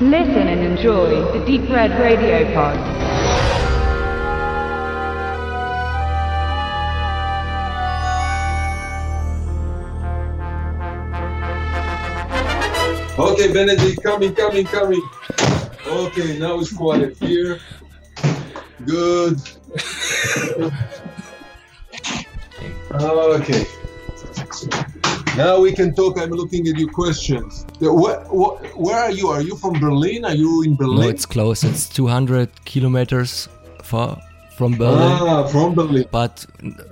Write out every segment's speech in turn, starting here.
Listen and enjoy the Deep Red Radio Pod. Okay, Benedict, coming, coming, coming. Okay, now it's quiet here. Good. okay. Now we can talk. I'm looking at your questions. What, what, where are you? Are you from Berlin? Are you in Berlin? No, it's close. It's 200 kilometers far from Berlin. ah, from Berlin. But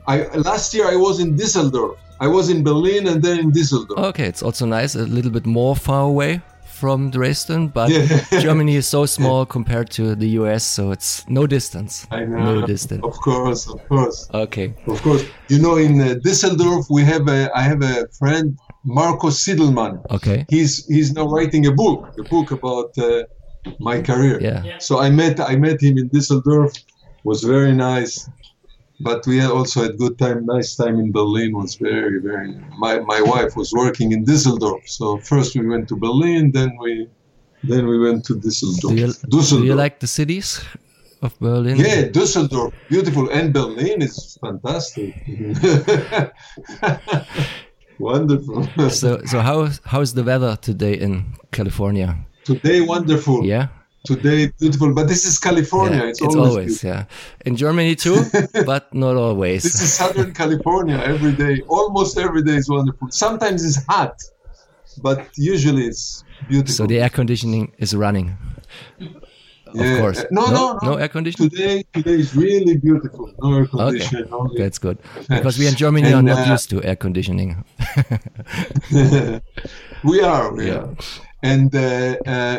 I last year I was in Düsseldorf. I was in Berlin and then in Düsseldorf. okay, it's also nice. A little bit more far away from Dresden, but Yeah. Germany is so small compared to the US, so it's no distance. I know. No distance. Of course, of course. Okay. Of course, you know, in uh, Düsseldorf, we have a. I have a friend, Marco Siedelmann. Okay. He's he's now writing a book, a book about uh, my career. Yeah. So I met I met him in Düsseldorf. Was very nice, but we had also had good time. Nice time in Berlin was very very. My my wife was working in Düsseldorf, so first we went to Berlin, then we, then we went to Düsseldorf. Do you, Düsseldorf. do you like the cities of Berlin? Yeah, Düsseldorf, beautiful, and Berlin is fantastic. Wonderful. So, so how how's the weather today in California? Today, wonderful. Yeah. Today, beautiful. But this is California. Yeah, it's, always. beautiful. yeah. In Germany too, but not always. This is Southern California every day. Almost every day is wonderful. Sometimes it's hot, but usually it's beautiful. So the air conditioning is running. Yeah. course. Uh, No, No? no, no. Air conditioning? Today, today is really beautiful. No air Okay, conditioning. only- that's good because we in Germany are not uh, used to air conditioning. we are, we Yeah. are. And uh, uh,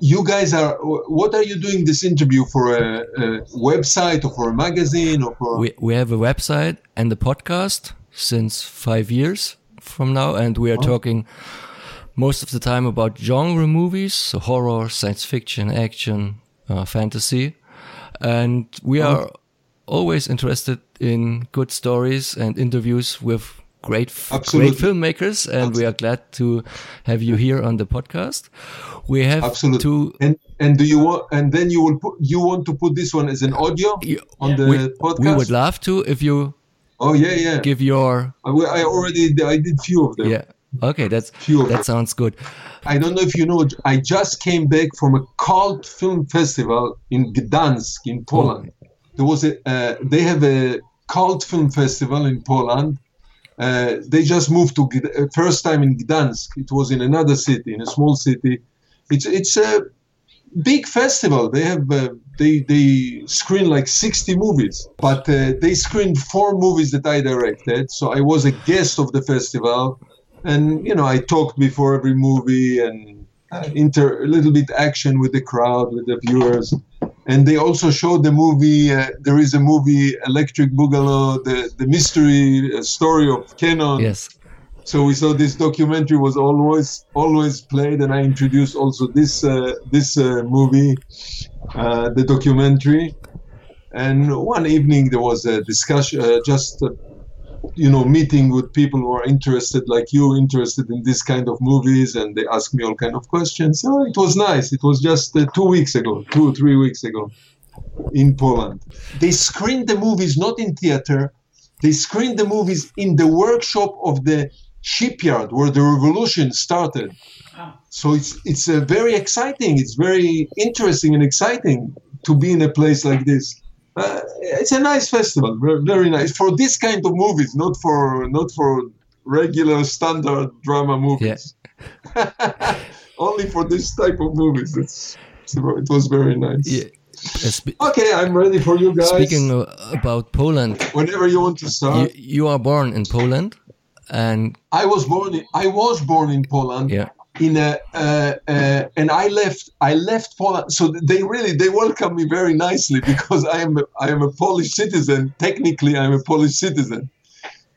you guys are. What are you doing this interview for a, a website or for a magazine or for? We we have a website and a podcast since five years from now, and we are talking most of the time about genre movies, so horror, science fiction, action, uh, fantasy, and we are always interested in good stories and interviews with great Absolutely. great filmmakers, and we are glad to have you here on the podcast. We have Absolutely. to and and do you want? And then you will put. You want to put this one as an audio on the we, podcast? we would love to if you oh yeah, yeah. give your I, I already I did few of them. yeah. Okay, that's Few of them. that sounds good. I don't know if you know. I just came back from a cult film festival in Gdansk in Poland. There was a. Uh, they have a cult film festival in Poland. Uh, they just moved to Gd- uh, first time in Gdansk. It was in another city, in a small city. It's it's a big festival. They have uh, they they screen like 60 movies, but uh, they screened four movies that I directed. So I was a guest of the festival, and you know I talked before every movie and uh, inter a little bit action with the crowd with the viewers. And they also showed the movie. Uh, there is a movie, Electric Boogaloo, the the mystery uh, story of Cannon. Yes. So we saw this documentary was always always played, and I introduced also this uh, this uh, movie, uh, the documentary. And one evening there was a discussion, uh, just uh, you know, meeting with people who are interested, like you, interested in this kind of movies, and they ask me all kind of questions. So it was nice. It was just uh, two weeks ago, two or three weeks ago, in Poland. They screened the movies not in theater. They screened the movies in the workshop of the shipyard where the revolution started. So it's it's uh, very exciting. It's very interesting and exciting to be in a place like this. Uh, it's a nice festival, very, nice for this kind of movies, not for not for regular standard drama movies. Only for this type of movies. It's, it was very nice. Yeah. Uh, Okay, I'm ready for you guys. Speaking about Poland, Whenever you want to you, start. you are born in Poland, and I was born. In, I was born in Poland. yeah, in a uh, uh, and I left I left Poland. So they really they welcome me very nicely because I am a, I am a Polish citizen. Technically I'm a Polish citizen.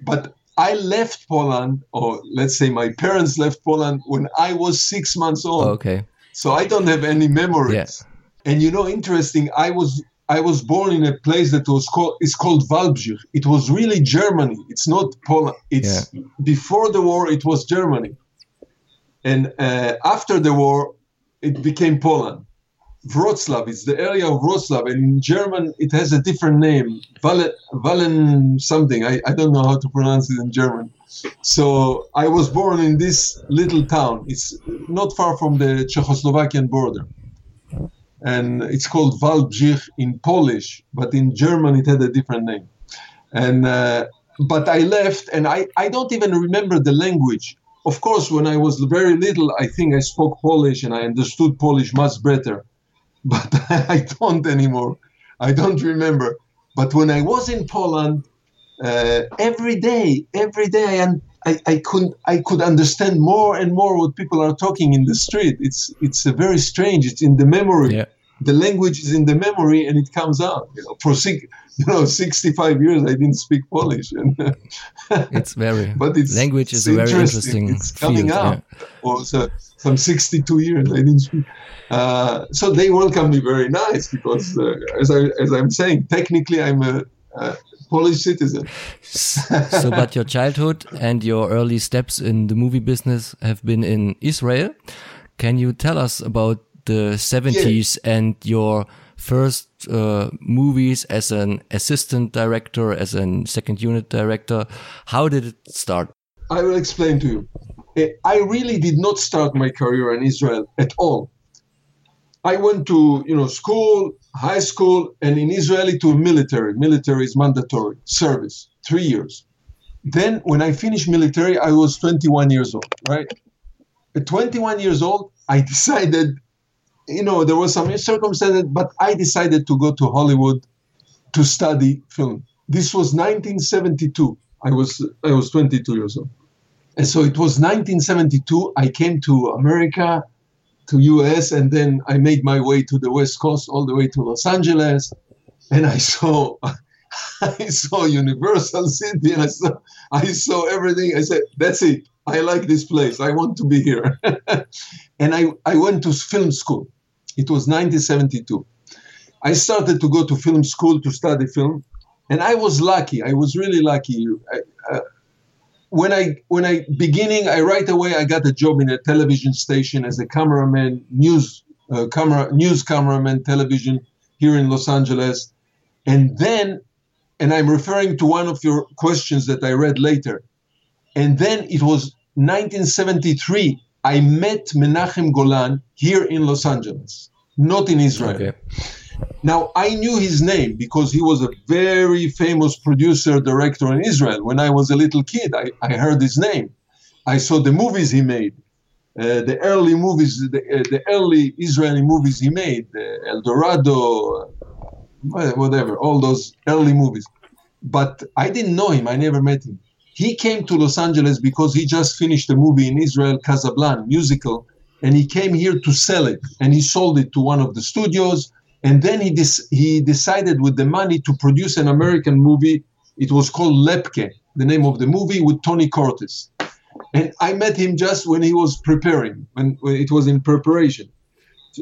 But I left Poland or let's say my parents left Poland when I was 6 months old. Okay, so I don't have any memories. And you know interesting I was I was born in a place that was called it's called Wałbrzych it was really Germany. It's not Poland. It's before the war it was Germany and uh, after the war it became Poland. Wroclaw is the area of Wroclaw, and in German it has a different name, Wallen something. I, I don't know how to pronounce it in German. So I was born in this little town. It's not far from the Czechoslovakian border. And it's called Wałbrzych in Polish, but in German it had a different name. And uh, but I left, and I, I don't even remember the language. Of course, when I was very little, I think I spoke Polish and I understood Polish much better but I don't anymore. I don't remember. But when I was in Poland, uh, every day, every day, and I, I could I could understand more and more what people are talking in the street. It's it's very strange. It's in the memory. Yeah. The language is in the memory, and it comes out. You know, for you know, sixty-five years I didn't speak Polish, and it's very. but it's language is it's a very interesting. It's coming field, out. Yeah. Also, some sixty-two years I didn't speak. Uh, so they welcome me very nice because, uh, as I as I'm saying, technically I'm a, a Polish citizen. so, but your childhood and your early steps in the movie business have been in Israel. Can you tell us about the 70s yeah. and your first uh, movies as an assistant director, as a second unit director? How did it start? I will explain to you. I really did not start my career in Israel at all. I went to you know school, high school, and in Israeli to military. Military is mandatory service, three years. Then when I finished military, I was 21 years old. Right, at 21 years old, I decided, you know, there was some circumstances, but I decided to go to Hollywood to study film. This was 1972. I was I was 22 years old, and so it was 1972. I came to America to US and then I made my way to the West Coast all the way to Los Angeles and I saw I saw Universal City and I saw I saw everything. I said, that's it. I like this place. I want to be here. and I, I went to film school. It was 1972. I started to go to film school to study film. And I was lucky. I was really lucky. I, uh, when I when I beginning, I right away I got a job in a television station as a cameraman, news uh, camera news cameraman, television here in Los Angeles, and then, and I'm referring to one of your questions that I read later, and then it was 1973. I met Menachem Golan here in Los Angeles, not in Israel. Okay. Now, I knew his name because he was a very famous producer, director in Israel. When I was a little kid, I, I heard his name. I saw the movies he made, uh, the early movies, the, uh, the, early Israeli movies he made, uh, El Dorado, whatever, all those early movies. But I didn't know him, I never met him. He came to Los Angeles because he just finished a movie in Israel, Casablanca, musical, and he came here to sell it. And he sold it to one of the studios and then he, dis- he decided with the money to produce an American movie. It was called Lepke, the name of the movie, with Tony Curtis. And I met him just when he was preparing, when, when it was in preparation.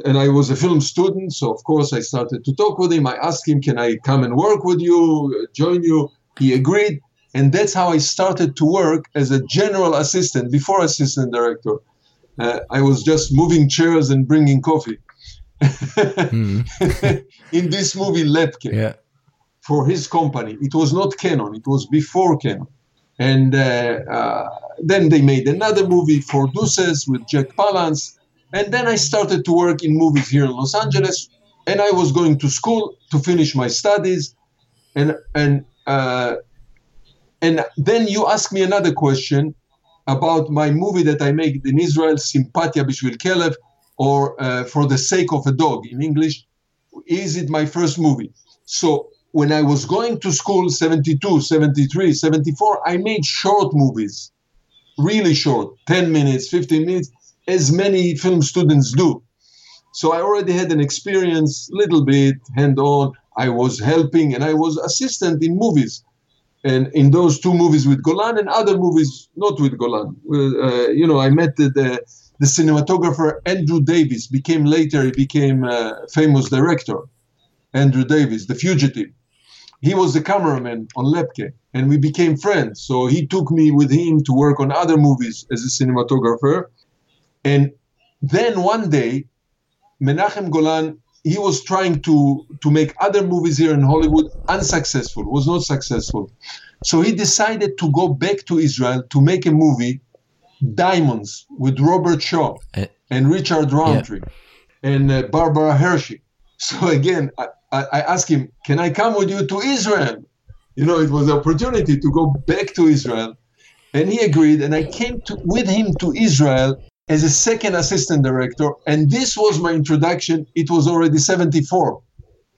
And I was a film student, so of course I started to talk with him. I asked him, Can I come and work with you, join you? He agreed. And that's how I started to work as a general assistant before assistant director. Uh, I was just moving chairs and bringing coffee mm. in this movie Lepke yeah. for his company. It was not Cannon, it was before Cannon. And uh, uh, then they made another movie Four Deuces with Jack Palance. And then I started to work in movies here in Los Angeles. And I was going to school to finish my studies. And, and, uh, and then you ask me another question about my movie that I made in Israel, Simpatia Bishvil Kelev, or uh, For the Sake of a Dog in English, is it my first movie? So when I was going to school, 72, 73, 74, I made short movies, really short, 10 minutes, 15 minutes, as many film students do. So I already had an experience, little bit, hand on. I was helping and I was assistant in movies. And in those two movies with Golan and other movies not with Golan. Uh, you know, I met the, the the cinematographer Andrew Davis became later he became a famous director. Andrew Davis, The Fugitive. He was the cameraman on Lepke, and we became friends. So he took me with him to work on other movies as a cinematographer. And then one day, Menachem Golan, he was trying to, to make other movies here in Hollywood, unsuccessful, was not successful. So he decided to go back to Israel to make a movie, Diamonds, with Robert Shaw Uh, and Richard Roundtree and uh, Barbara Hershey. So again, I, I I asked him, "Can I come with you to Israel?" You know, it was an opportunity to go back to Israel, and he agreed. And I came to, with him to Israel as a second assistant director, and this was my introduction. It was already '74,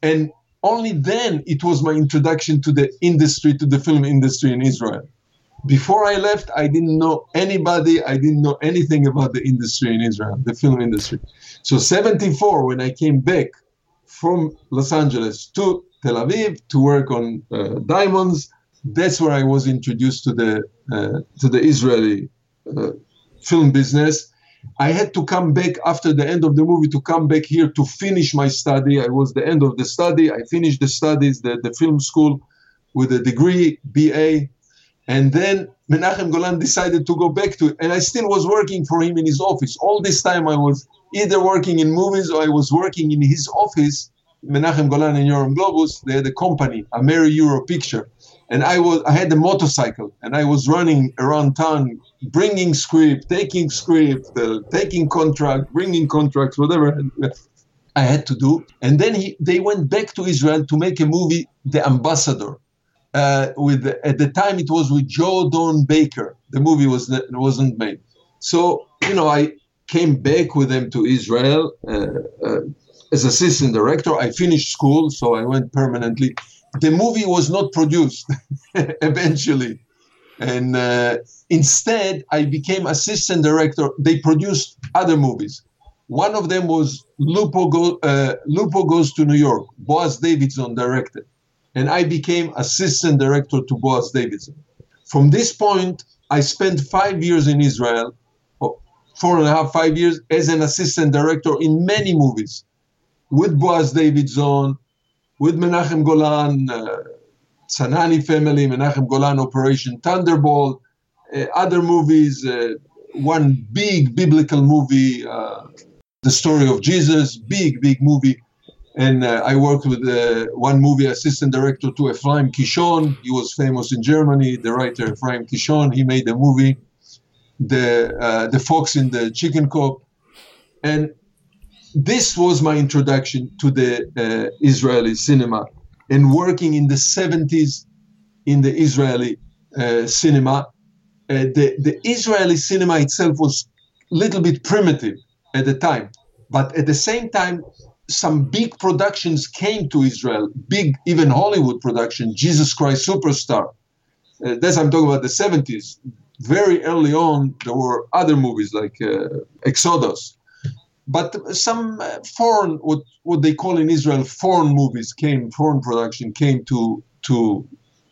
and only then it was my introduction to the industry, to the film industry in Israel. Before I left, I didn't know anybody. I didn't know anything about the industry in Israel, the film industry. So 74, when I came back from Los Angeles to Tel Aviv to work on uh, diamonds, that's where I was introduced to the uh, to the Israeli uh, film business. I had to come back after the end of the movie to come back here to finish my study. I was the end of the study. I finished the studies, the, the film school with a degree, BA. And then Menachem Golan decided to go back to it. And I still was working for him in his office. All this time I was either working in movies or I was working in his office. Menachem Golan and Yoram Globus, they had a company, Ameri Euro Picture. And I was I had a motorcycle and I was running around town, bringing script, taking script, uh, taking contract, bringing contracts, whatever I had to do. And then he, they went back to Israel to make a movie, The Ambassador. Uh, with at the time it was with Joe Don Baker. The movie was wasn't made. So you know I came back with them to Israel uh, uh, as assistant director. I finished school, so I went permanently. The movie was not produced eventually, and uh, instead I became assistant director. They produced other movies. One of them was Lupo, Go, uh, Lupo Goes to New York. Boaz Davidson directed and I became assistant director to Boaz Davidson. From this point, I spent five years in Israel, four and a half, five years as an assistant director in many movies, with Boaz Davidson, with Menachem Golan, uh, Tzanani family, Menachem Golan Operation Thunderbolt, uh, other movies, uh, one big biblical movie, uh, The Story of Jesus, big, big movie and uh, I worked with uh, one movie assistant director to Ephraim Kishon. He was famous in Germany. The writer Ephraim Kishon. He made the movie, the the fox in the chicken coop, and this was my introduction to the Israeli cinema. And working in the 70s in the Israeli uh, cinema, uh, the the Israeli cinema itself was a little bit primitive at the time, but at the same time some big productions came to Israel, big, even Hollywood production, Jesus Christ Superstar. Uh, that's I'm talking about the 70s. Very early on, there were other movies like uh, Exodus. But some uh, foreign, what, what they call in Israel, foreign movies came, foreign production came to, to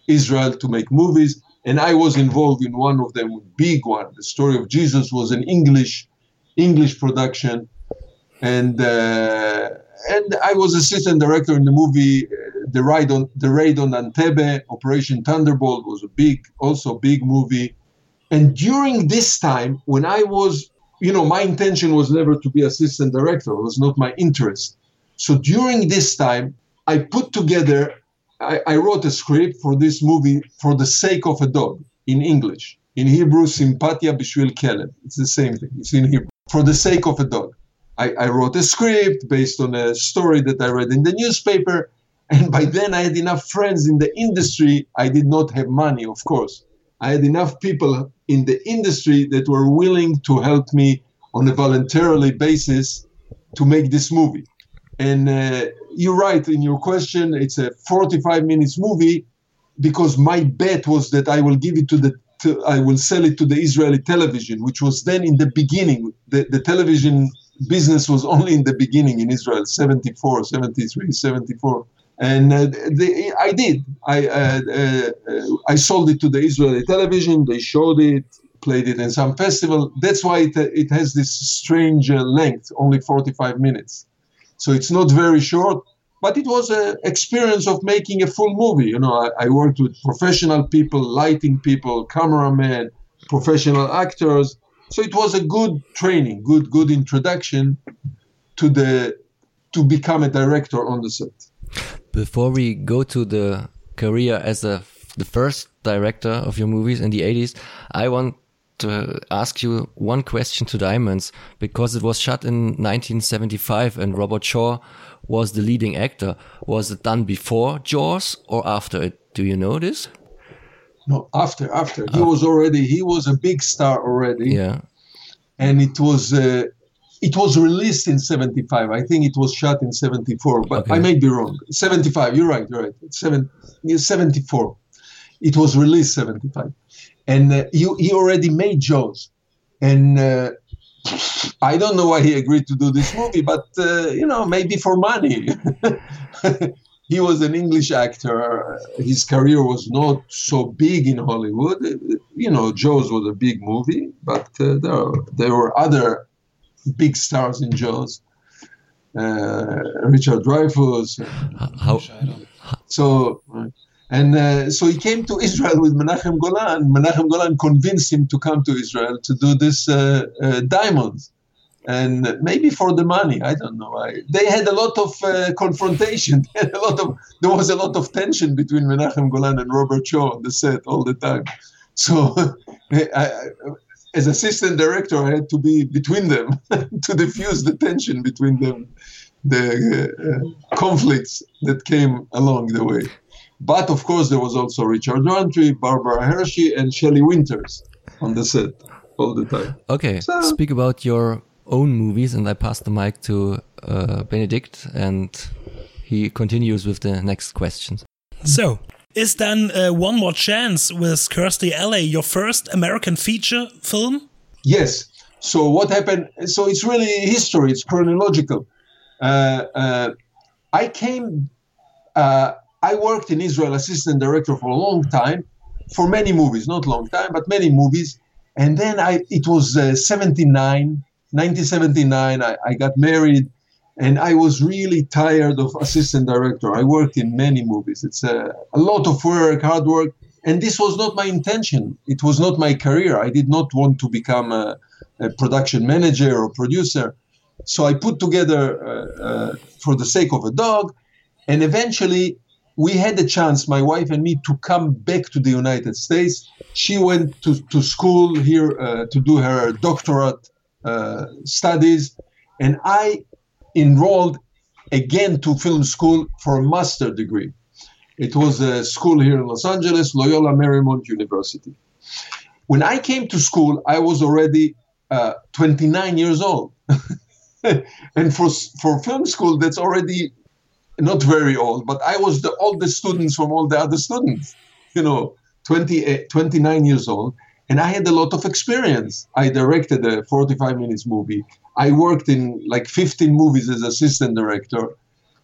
Israel to make movies. And I was involved in one of them, big one. The story of Jesus was an English, English production. And uh, and I was assistant director in the movie uh, The Raid on The Raid on Entebbe. Operation Thunderbolt was a big, also big movie. And during this time, when I was, you know, my intention was never to be assistant director. It was not my interest. So during this time, I put together, I, I wrote a script for this movie for the sake of a dog in English. In Hebrew, Simpatia Bishvil Kelev. It's the same thing. It's in Hebrew. For the sake of a dog. I, I, wrote a script based on a story that I read in the newspaper. And by then, I had enough friends in the industry. I did not have money, of course. I had enough people in the industry that were willing to help me on a voluntarily basis to make this movie. And uh, you're right in your question. It's a 45 minutes movie because my bet was that I will give it to the to, I will sell it to the Israeli television, which was then in the beginning. The, the television business was only in the beginning in Israel, 74, 73, 74. And uh, I did. I, uh, uh, I sold it to the Israeli television. They showed it, played it in some festival. That's why it, it has this strange uh, length, only 45 minutes. So it's not very short, but it was an experience of making a full movie. You know, I, I worked with professional people, lighting people, cameramen, professional actors so it was a good training, good good introduction to the to become a director on the set. Before we go to the career as a the first director of your movies in the 80s, I want to ask you one question to Diamonds because it was shot in 1975 and Robert Shaw was the leading actor. Was it done before Jaws or after it? Do you know this? No, after after he was already he was a big star already. Yeah, and it was uh, it was released in 75 i think it was shot in 74 but Okay. i may be wrong. 75 you're right you're right. Seven, 74 it was released 75 and uh, he, he already made jaws. And uh, i don't know why he agreed to do this movie but uh, you know maybe for money. He was an english actor. His career was not so big in hollywood. You know jaws was a big movie but uh, there, there were other big stars in Jaws. Uh, Richard Dreyfuss. how So, and uh, so he came to Israel with Menachem Golan. Menachem Golan convinced him to come to Israel to do this uh, uh, diamonds. And maybe for the money, I don't know. I, they had a lot of uh, confrontation. A lot of there was a lot of tension between Menachem Golan and Robert Shaw on the set all the time. So, I, as assistant director, I had to be between them to diffuse the tension between them, the uh, conflicts that came along the way. But of course, there was also Richard Roundtree, Barbara Hershey, and Shelley Winters on the set all the time. Okay, So- speak about your own movies, and I pass the mic to uh, Benedict, and he continues with the next questions. So, is then uh, One More Chance with Kirstie Alley your first American feature film? Yes. So what happened? So it's really history. It's chronological. Uh, uh, I came. Uh, I worked in Israel, assistant director for a long time, for many movies, not long time, but many movies. And then I, it was uh, 79, 1979. I, I got married, and I was really tired of assistant director. I worked in many movies. It's a, a lot of work, hard work, and this was not my intention. It was not my career. I did not want to become a, a production manager or producer. So I put together uh, uh, for the sake of a dog, and eventually we had a chance, my wife and me, to come back to the United States. She went to, to school here uh, to do her doctorate uh, studies, and I enrolled again to film school for a master degree. It was a school here in Los Angeles, Loyola Marymount University. When I came to school, I was already uh, 29 years old. and for, for film school, that's already not very old, but I was the oldest students from all the other students, you know, 28, 29 years old. And I had a lot of experience. I directed a 45 minutes movie. I worked in like 15 movies as assistant director.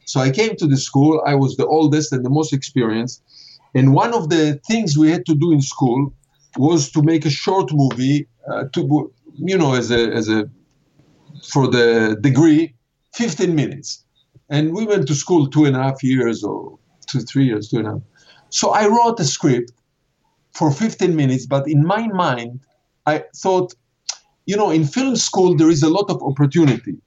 So I came to the school. I was the oldest and the most experienced. And one of the things we had to do in school was to make a short movie uh, to, you know, as a, as a, for the degree, 15 minutes. And we went to school two and a half years or two, three years, two and a half. So I wrote a script for 15 minutes, but in my mind, I thought, you know, in film school, there is a lot of opportunity.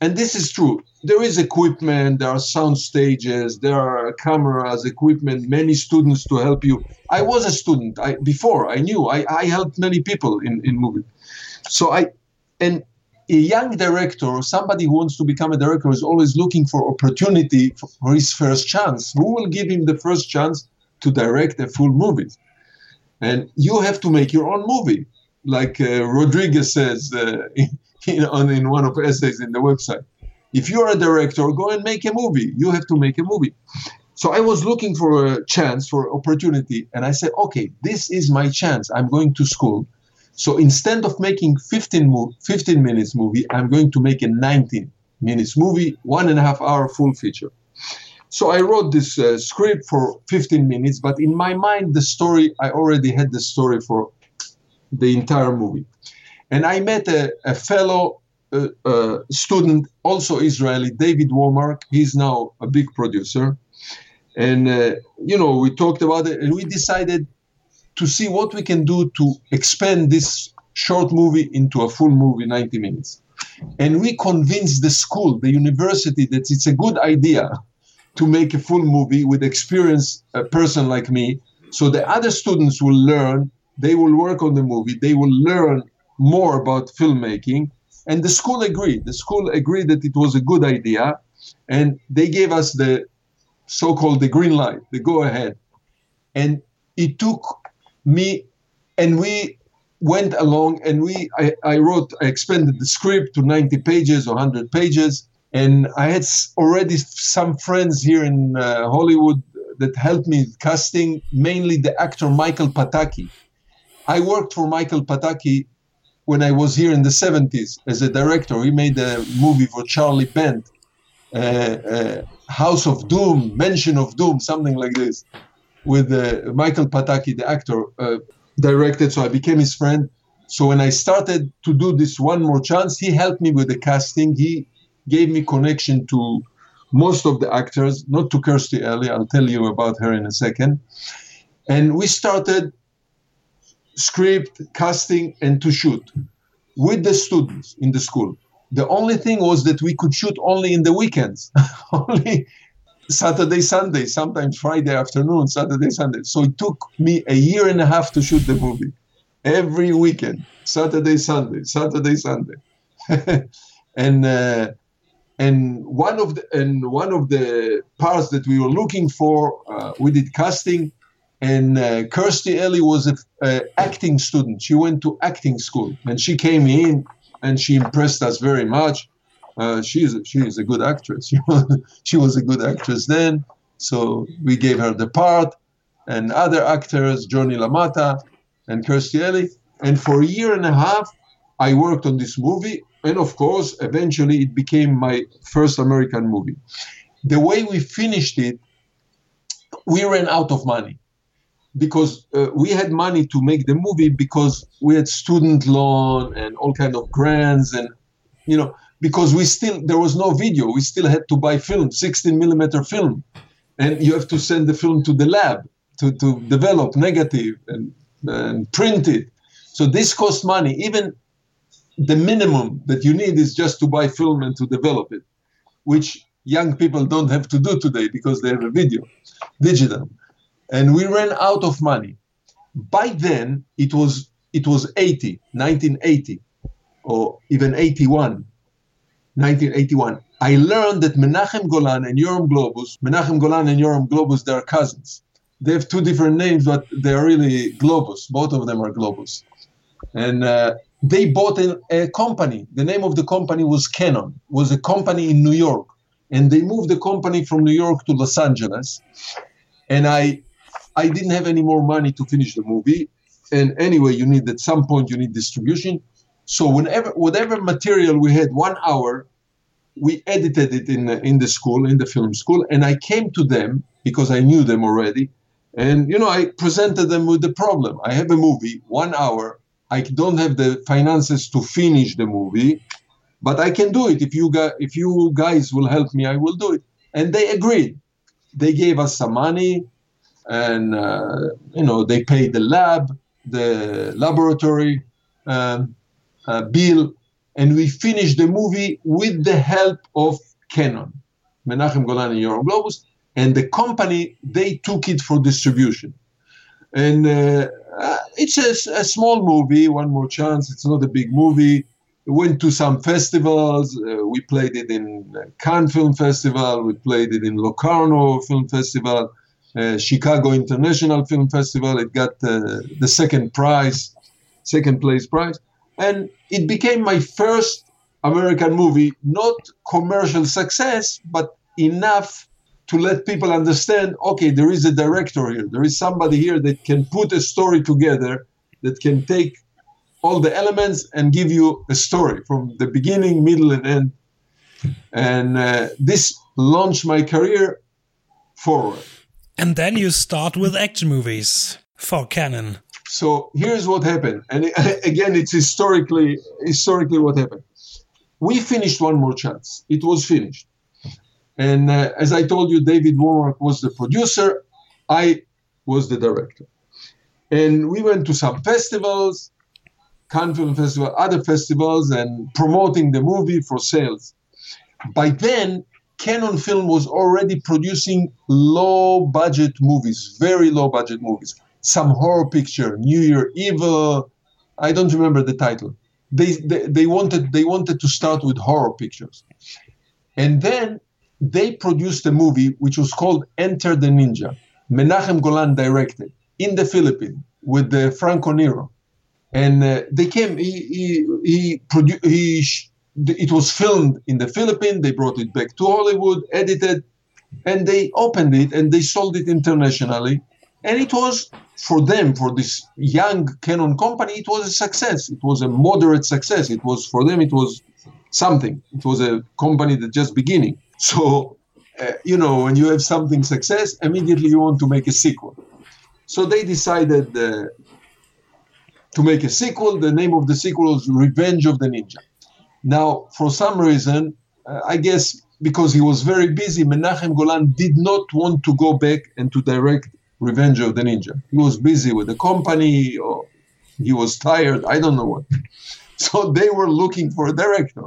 And this is true. There is equipment, there are sound stages, there are cameras, equipment, many students to help you. I was a student I, before, I knew, I, I helped many people in, in movies. So I, and a young director or somebody who wants to become a director is always looking for opportunity for, for his first chance. Who will give him the first chance to direct a full movie? And you have to make your own movie, like uh, Rodriguez says uh, in, on, in one of essays in the website. If you're a director, go and make a movie. You have to make a movie. So I was looking for a chance, for opportunity, and I said, okay, this is my chance. I'm going to school. So instead of making 15, mo- 15 minutes movie, I'm going to make a 19 minutes movie, one and a half hour full feature. So I wrote this uh, script for 15 minutes, but in my mind, the story, I already had the story for the entire movie. And I met a, a fellow uh, uh, student, also Israeli, David Womark. He's now a big producer. And, uh, you know, we talked about it and we decided to see what we can do to expand this short movie into a full movie, 90 minutes. And we convinced the school, the university, that it's a good idea to make a full movie with experienced a person like me. So the other students will learn, they will work on the movie, they will learn more about filmmaking. And the school agreed. The school agreed that it was a good idea. And they gave us the so-called the green light, the go ahead. And it took me and we went along and we I, I wrote I expanded the script to 90 pages or 100 pages and I had already some friends here in uh, Hollywood that helped me casting mainly the actor Michael Pataki. I worked for Michael Pataki when I was here in the 70s as a director. He made a movie for Charlie Band, uh, uh, House of Doom, Mansion of Doom, something like this, with uh, Michael Pataki, the actor, uh, directed. So I became his friend. So when I started to do this one more chance, he helped me with the casting. He gave me connection to most of the actors, not to Kirstie Alley. I'll tell you about her in a second. And we started script, casting, and to shoot with the students in the school. The only thing was that we could shoot only in the weekends, only Saturday, Sunday, sometimes Friday afternoon, Saturday, Sunday. So it took me a year and a half to shoot the movie. Every weekend, Saturday, Sunday, Saturday, Sunday. and uh, and one of the and one of the parts that we were looking for, uh, we did casting, and uh, Kirstie Alley was an acting student. She went to acting school, and she came in, and she impressed us very much. Uh, she's she is a good actress. She was, a good actress then, so we gave her the part, and other actors, Johnny LaMotta and Kirstie Alley. And for a year and a half, I worked on this movie, and of course, eventually it became my first American movie. The way we finished it, we ran out of money because uh, we had money to make the movie because we had student loan and all kind of grants and you know because we still there was no video. We still had to buy film 16 millimeter film. And you have to send the film to the lab to, to develop negative and, and print it. So this costs money. Even the minimum that you need is just to buy film and to develop it which young people don't have to do today because they have a video digital and we ran out of money by then it was it was 80 1980 or even 81 1981, I learned that Menachem Golan and Yoram Globus, Menachem Golan and Yoram Globus, they are cousins. They have two different names, but they are really Globus. Both of them are Globus. And uh, they bought a, a, company. The name of the company was Cannon. was a company in New York. And they moved the company from New York to Los Angeles. And I, I didn't have any more money to finish the movie. And anyway, you need at some point you need distribution. So whenever whatever material we had, one hour, we edited it in the, in the school, in the film school, and I came to them because I knew them already, and you know I presented them with the problem. I have a movie, one hour. I don't have the finances to finish the movie, but I can do it. If you guys, if you guys will help me, I will do it. And they agreed. They gave us some money, and uh, you know they paid the lab, the laboratory. Um, uh, bill, and we finished the movie with the help of Cannon, Menachem Golan and Yoram Globus, and the company they took it for distribution. And uh, uh, it's a, a, small movie. One more chance. It's not a big movie. We went to some festivals. Uh, we played it in Cannes Film Festival. We played it in Locarno Film Festival, uh, Chicago International Film Festival. It got uh, the second prize, second place prize and it became my first American movie, not commercial success, but enough to let people understand okay, there is a director here, there is somebody here that can put a story together, that can take all the elements and give you a story from the beginning, middle, and end. And uh, this launched my career forward. And then you start with action movies for Cannon. So here's what happened, and again, it's historically historically what happened. We finished one more chance. It was finished, and uh, as I told you, David Womark was the producer. I was the director, and we went to some festivals. Cannes Film Festival, other festivals, and promoting the movie for sales. By then, Cannon Film was already producing low budget movies, very low budget movies. Some horror picture, New Year Evil. I don't remember the title. They, they, they wanted they wanted to start with horror pictures, and then they produced a movie which was called Enter the Ninja. Menachem Golan directed in the Philippines with the Franco Nero, and uh, they came. He he he, produ- he sh- it was filmed in the Philippines. They brought it back to Hollywood, edited, and they opened it and they sold it internationally. And it was for them, for this young Cannon company, it was a success. It was a moderate success. It was for them, it was something. It was a company that just beginning. So, uh, you know, when you have something success, immediately you want to make a sequel. So they decided uh, to make a sequel. The name of the sequel was Revenge of the Ninja. Now, for some reason, uh, I guess because he was very busy, Menachem Golan did not want to go back and to direct Revenge of the Ninja. He was busy with the company, or he was tired. I don't know what. So they were looking for a director.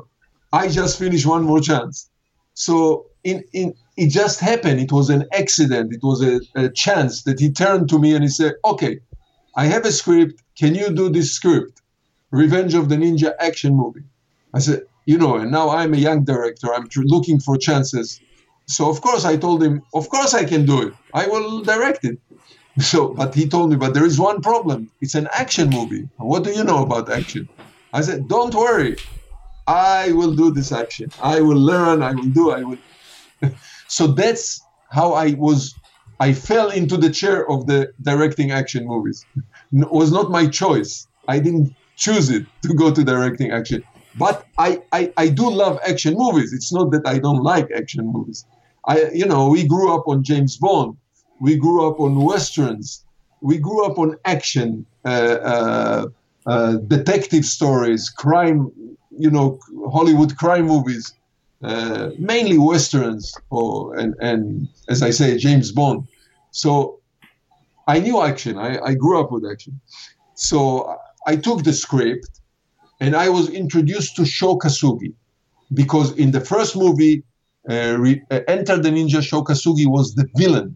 I just finished one more chance. So in, in it just happened. It was an accident. It was a, a chance that he turned to me and he said, "Okay, I have a script. Can you do this script? Revenge of the Ninja action movie." I said, "You know." And now I'm a young director. I'm tr- looking for chances. So of course I told him, "Of course I can do it. I will direct it." So, but he told me, "But there is one problem. It's an action movie. What do you know about action?" I said, "Don't worry. I will do this action. I will learn. I will do. I will." so that's how I was. I fell into the chair of the directing action movies. It was not my choice. I didn't choose it to go to directing action. But I, I, I do love action movies. It's not that I don't like action movies. I, you know, we grew up on James Bond. We grew up on westerns. We grew up on action, uh, uh, uh, detective stories, crime, you know, Hollywood crime movies, uh, mainly westerns, or and, and as I say, James Bond. So I knew action. I, I grew up with action. So I took the script and I was introduced to Sho Kosugi because in the first movie, uh, re, uh, Enter the Ninja, Sho Kosugi was the villain.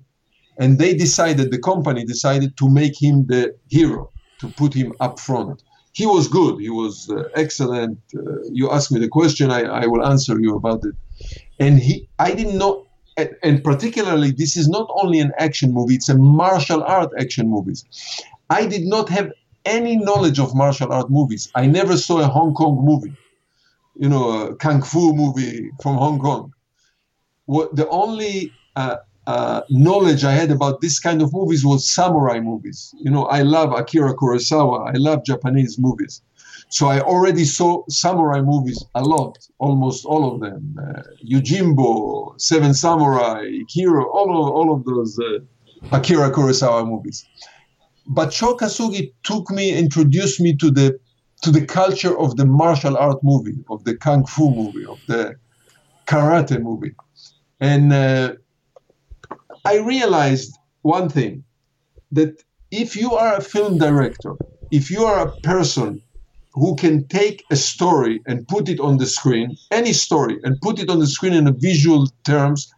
And they decided, the company decided to make him the hero, to put him up front. He was good. He was uh, excellent. Uh, you ask me the question, I, I will answer you about it. And he, I didn't know, and, and particularly, this is not only an action movie; it's a martial art action movies. I did not have any knowledge of martial art movies. I never saw a Hong Kong movie, you know, a kung fu movie from Hong Kong. What the only uh, uh, knowledge I had about this kind of movies was samurai movies. You know, I love Akira Kurosawa. I love Japanese movies. So I already saw samurai movies a lot, almost all of them. Uh, Yojimbo, Seven Samurai, Kiro, all of, all of those uh, Akira Kurosawa movies. But Sho Kosugi took me, introduced me to the to the culture of the martial art movie, of the kung fu movie, of the karate movie, and uh, I realized one thing: that if you are a film director, if you are a person who can take a story and put it on the screen, any story, and put it on the screen in a visual terms,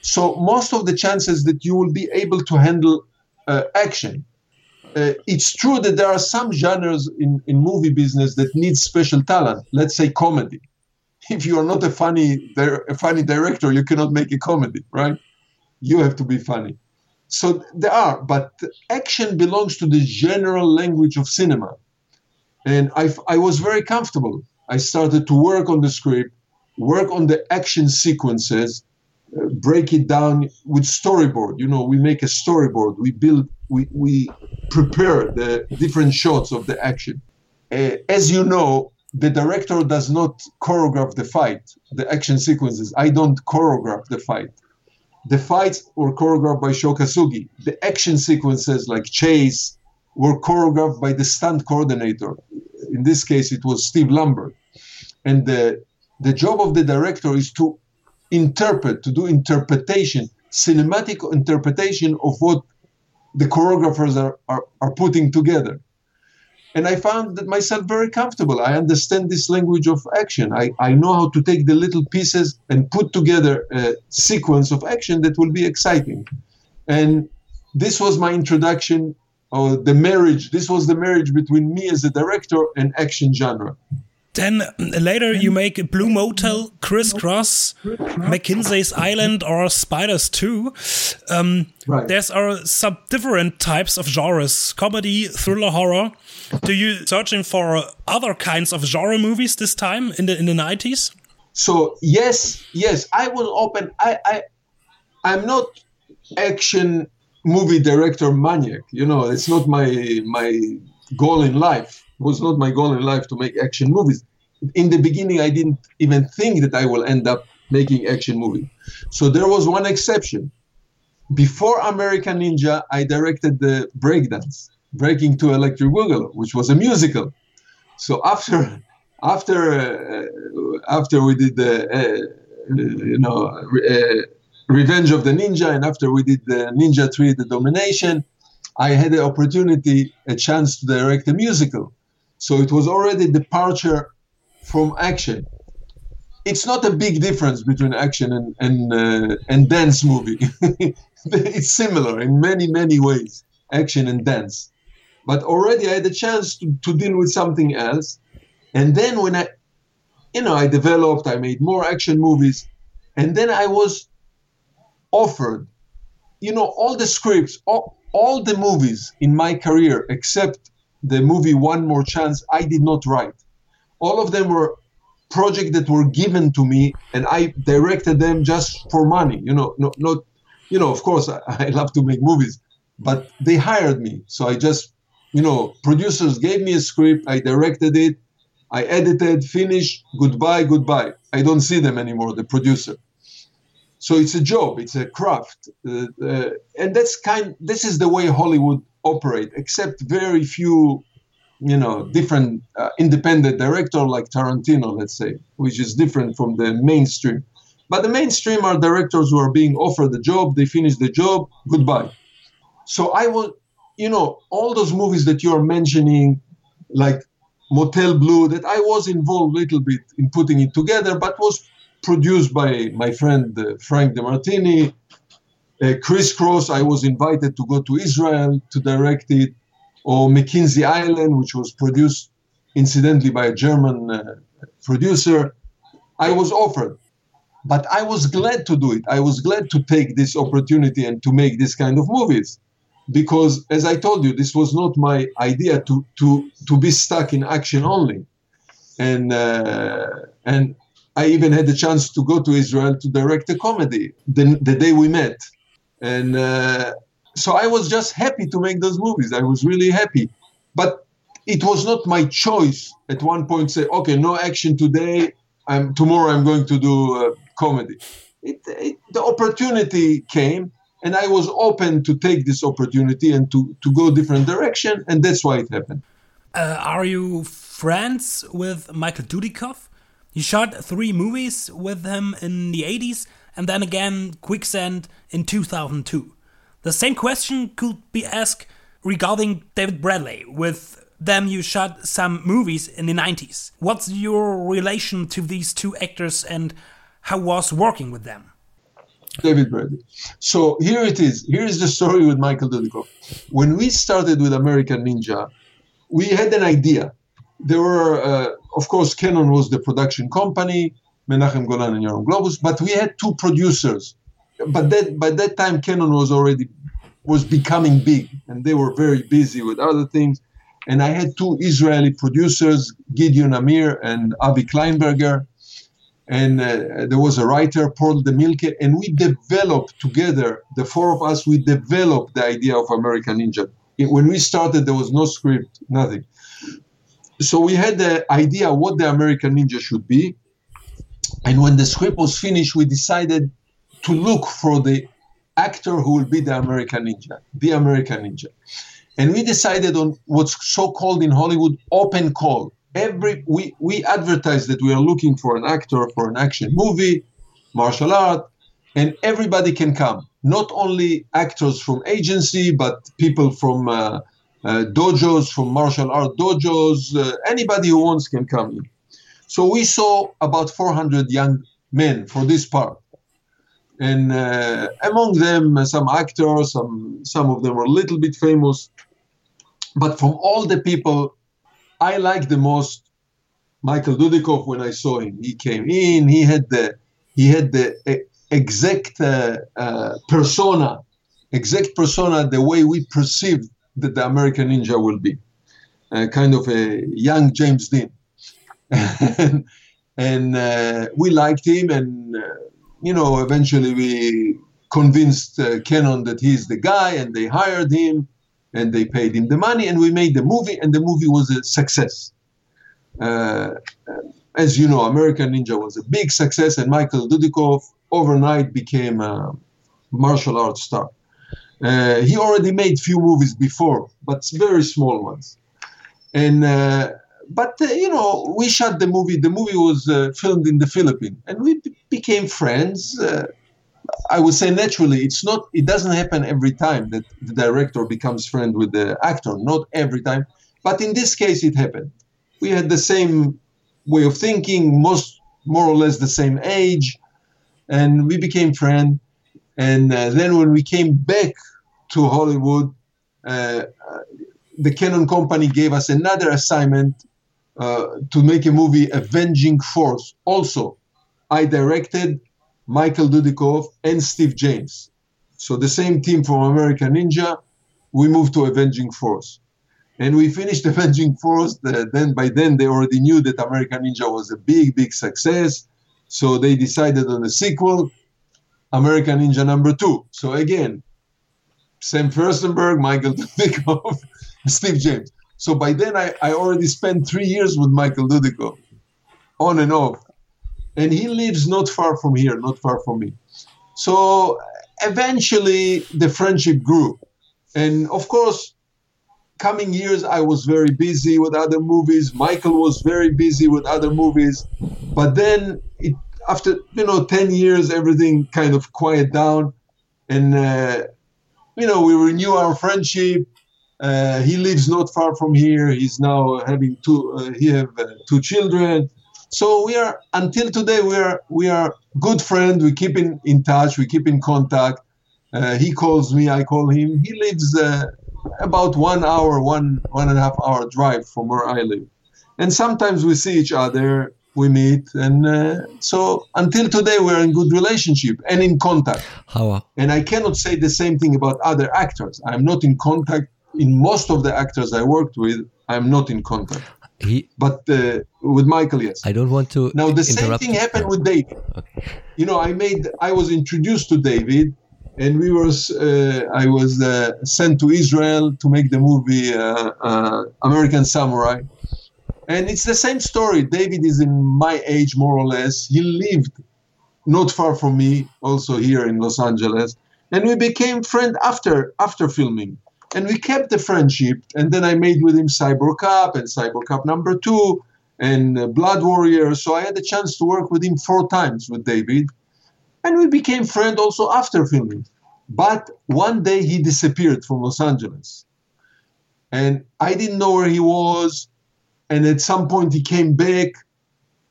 so most of the chances that you will be able to handle uh, action. Uh, it's true that there are some genres in, in movie business that need special talent. Let's say comedy. If you are not a funny a funny director, you cannot make a comedy, right? You have to be funny. So there are, but action belongs to the general language of cinema and I, I was very comfortable. I started to work on the script, work on the action sequences, uh, break it down with storyboard. You know, we make a storyboard, we build, we, we prepare the different shots of the action. Uh, as you know, the director does not choreograph the fight, the action sequences. I don't choreograph the fight. The fights were choreographed by Sho Kosugi. The action sequences like chase, were choreographed by the stunt coordinator. In this case, it was Steve Lambert. And the, the job of the director is to interpret, to do interpretation, cinematic interpretation of what the choreographers are, are, are putting together. and I found that myself very comfortable. I understand this language of action. I, I know how to take the little pieces and put together a sequence of action that will be exciting. And this was my introduction, or the marriage. This was the marriage between me as a director and action genre. Then later you make Blue Motel, Criss Cross, McCinsey's Island, or Spiders 2. Um, Right. There's are some different types of genres: comedy, thriller, horror. Do you searching for other kinds of genre movies this time in the in the nineties? so yes yes i was open i i i'm not action movie director maniac you know it's not my my goal in life it was not my goal in life to make action movies. In the beginning i didn't even think that i will end up making action movie. So there was one exception. Before american ninja i directed the breakdance breaking to electric boogaloo which was a musical. So after after uh, after we did the uh, you know uh, Revenge of the Ninja, and after we did the Ninja 3, the Domination, I had the opportunity, a chance to direct a musical. So it was already departure from action. It's not a big difference between action and and, uh, and dance movie. it's similar in many many ways, action and dance. But already I had a chance to, to deal with something else. And then when I, you know, I developed, I made more action movies, and then I was offered, you know, all the scripts, all, all the movies in my career except the movie One More Chance, I did not write. All of them were projects that were given to me, and I directed them just for money. You know, not, not you know, of course, I, I love to make movies, but they hired me, so I just, you know, producers gave me a script, I directed it, I edited, finished, goodbye, goodbye. I don't see them anymore, the producer. So it's a job, it's a craft, uh, uh, and that's kind. This is the way Hollywood operate, except very few, you know, different uh, independent director like Tarantino, let's say, which is different from the mainstream. But the mainstream are directors who are being offered the job, they finish the job, goodbye. So I was, you know, all those movies that you are mentioning, like Motel Blue, that I was involved a little bit in putting it together, but was produced by my friend uh, Frank DeMartini. Uh, Criss Cross, I was invited to go to Israel to direct it, or McCinsey Island, which was produced incidentally by a German uh, producer. I was offered, but I was glad to do it. I was glad to take this opportunity and to make this kind of movies because as I told you, this was not my idea to to to be stuck in action only, and uh, and I even had the chance to go to Israel to direct a comedy the, the day we met, and uh, so I was just happy to make those movies. I was really happy, but it was not my choice. At one point, say, okay, no action today. I'm tomorrow. I'm going to do uh, comedy. It, it, the opportunity came and I was open to take this opportunity and to, to go different direction, and that's why it happened. Uh, are you friends with Michael Dudikoff? You shot three movies with him in the 80s, and then again Quicksand in 2002. The same question could be asked regarding David Bradley. With them, you shot some movies in the 90s. What's your relation to these two actors, and how was working with them? David Bradley. So here it is. Here is the story with Michael Dudikoff. When we started with American Ninja, we had an idea. There were, uh, of course, Cannon was the production company, Menahem Golan and Yoram Globus, but we had two producers. But that by that time, Cannon was already was becoming big, and they were very busy with other things. And I had two Israeli producers, Gideon Amir and Avi Kleinberger, and uh, there was a writer, Paul De Mielche, and we developed together, the four of us, we developed the idea of American Ninja. When we started, there was no script, nothing. So we had the idea what the American Ninja should be. And when the script was finished, we decided to look for the actor who will be the American Ninja, the American Ninja. And we decided on what's so called in Hollywood open call every we we advertise that we are looking for an actor for an action movie martial art and everybody can come not only actors from agency but people from uh, uh, dojos, from martial art dojos. Uh, anybody who wants can come in. So we saw about 400 young men for this part. And uh, among them, uh, some actors, some, some of them were a little bit famous. But from all the people, I liked the most Michael Dudikoff when I saw him. He came in, he had the, he had the exact uh, uh, persona, exact persona, the way we perceived that the American Ninja will be, uh, kind of a young James Dean, and, and uh, we liked him, and you know, eventually we convinced uh, Cannon that he's the guy, and they hired him, and they paid him the money, and we made the movie, and the movie was a success as you know, American Ninja was a big success, and Michael Dudikoff overnight became a martial arts star. Uh, he already made few movies before, but very small ones. And uh, but uh, you know, we shot the movie. The movie was uh, filmed in the Philippines, and we b- became friends. Uh, I would say naturally. It's not. It doesn't happen every time that the director becomes friend with the actor. Not every time, but in this case, it happened. We had the same way of thinking, most more or less the same age, and we became friends. And uh, then when we came back to Hollywood, uh, the Cannon Company gave us another assignment uh, to make a movie, Avenging Force. Also, I directed Michael Dudikoff and Steve James. So the same team from American Ninja, we moved to Avenging Force. And we finished Avenging Force. Uh, then by then they already knew that American Ninja was a big, big success. So they decided on a sequel, American Ninja number two. So again, Sam Firstenberg, Michael Dudikoff, Steve James. So by then I, I already spent three years with Michael Dudikoff, on and off. And he lives not far from here, not far from me. So eventually the friendship grew. And of course, coming years I was very busy with other movies. Michael was very busy with other movies. But then it, after you know 10 years everything kind of quiet down and uh, you know we renew our friendship uh, he lives not far from here. He's now having two uh, he have uh, two children. So we are until today we are we are good friends. We keep in, in touch. We keep in contact. Uh, he calls me. I call him. He lives uh, about one hour one one and a half hour drive from where i live. And sometimes we see each other. We meet. And uh, so until today we're in good relationship and in contact. How? and i cannot say the same thing about other actors. I'm not in contact in most of the actors i worked with i'm not in contact He. but uh, with michael yes I don't want to. now the same thing happened with david you know i made i was introduced to david and we was uh, i was uh, sent to israel to make the movie uh, uh, american samurai and it's the same story. David is in my age, more or less. He lived not far from me, also here in Los Angeles, and we became friends after after filming. And we kept the friendship. And then I made with him Cyborg Cop and Cyborg Cop number two and uh, Blood Warrior. So I had the chance to work with him four times with David, and we became friends also after filming. But one day he disappeared from Los Angeles, and I didn't know where he was. And at some point he came back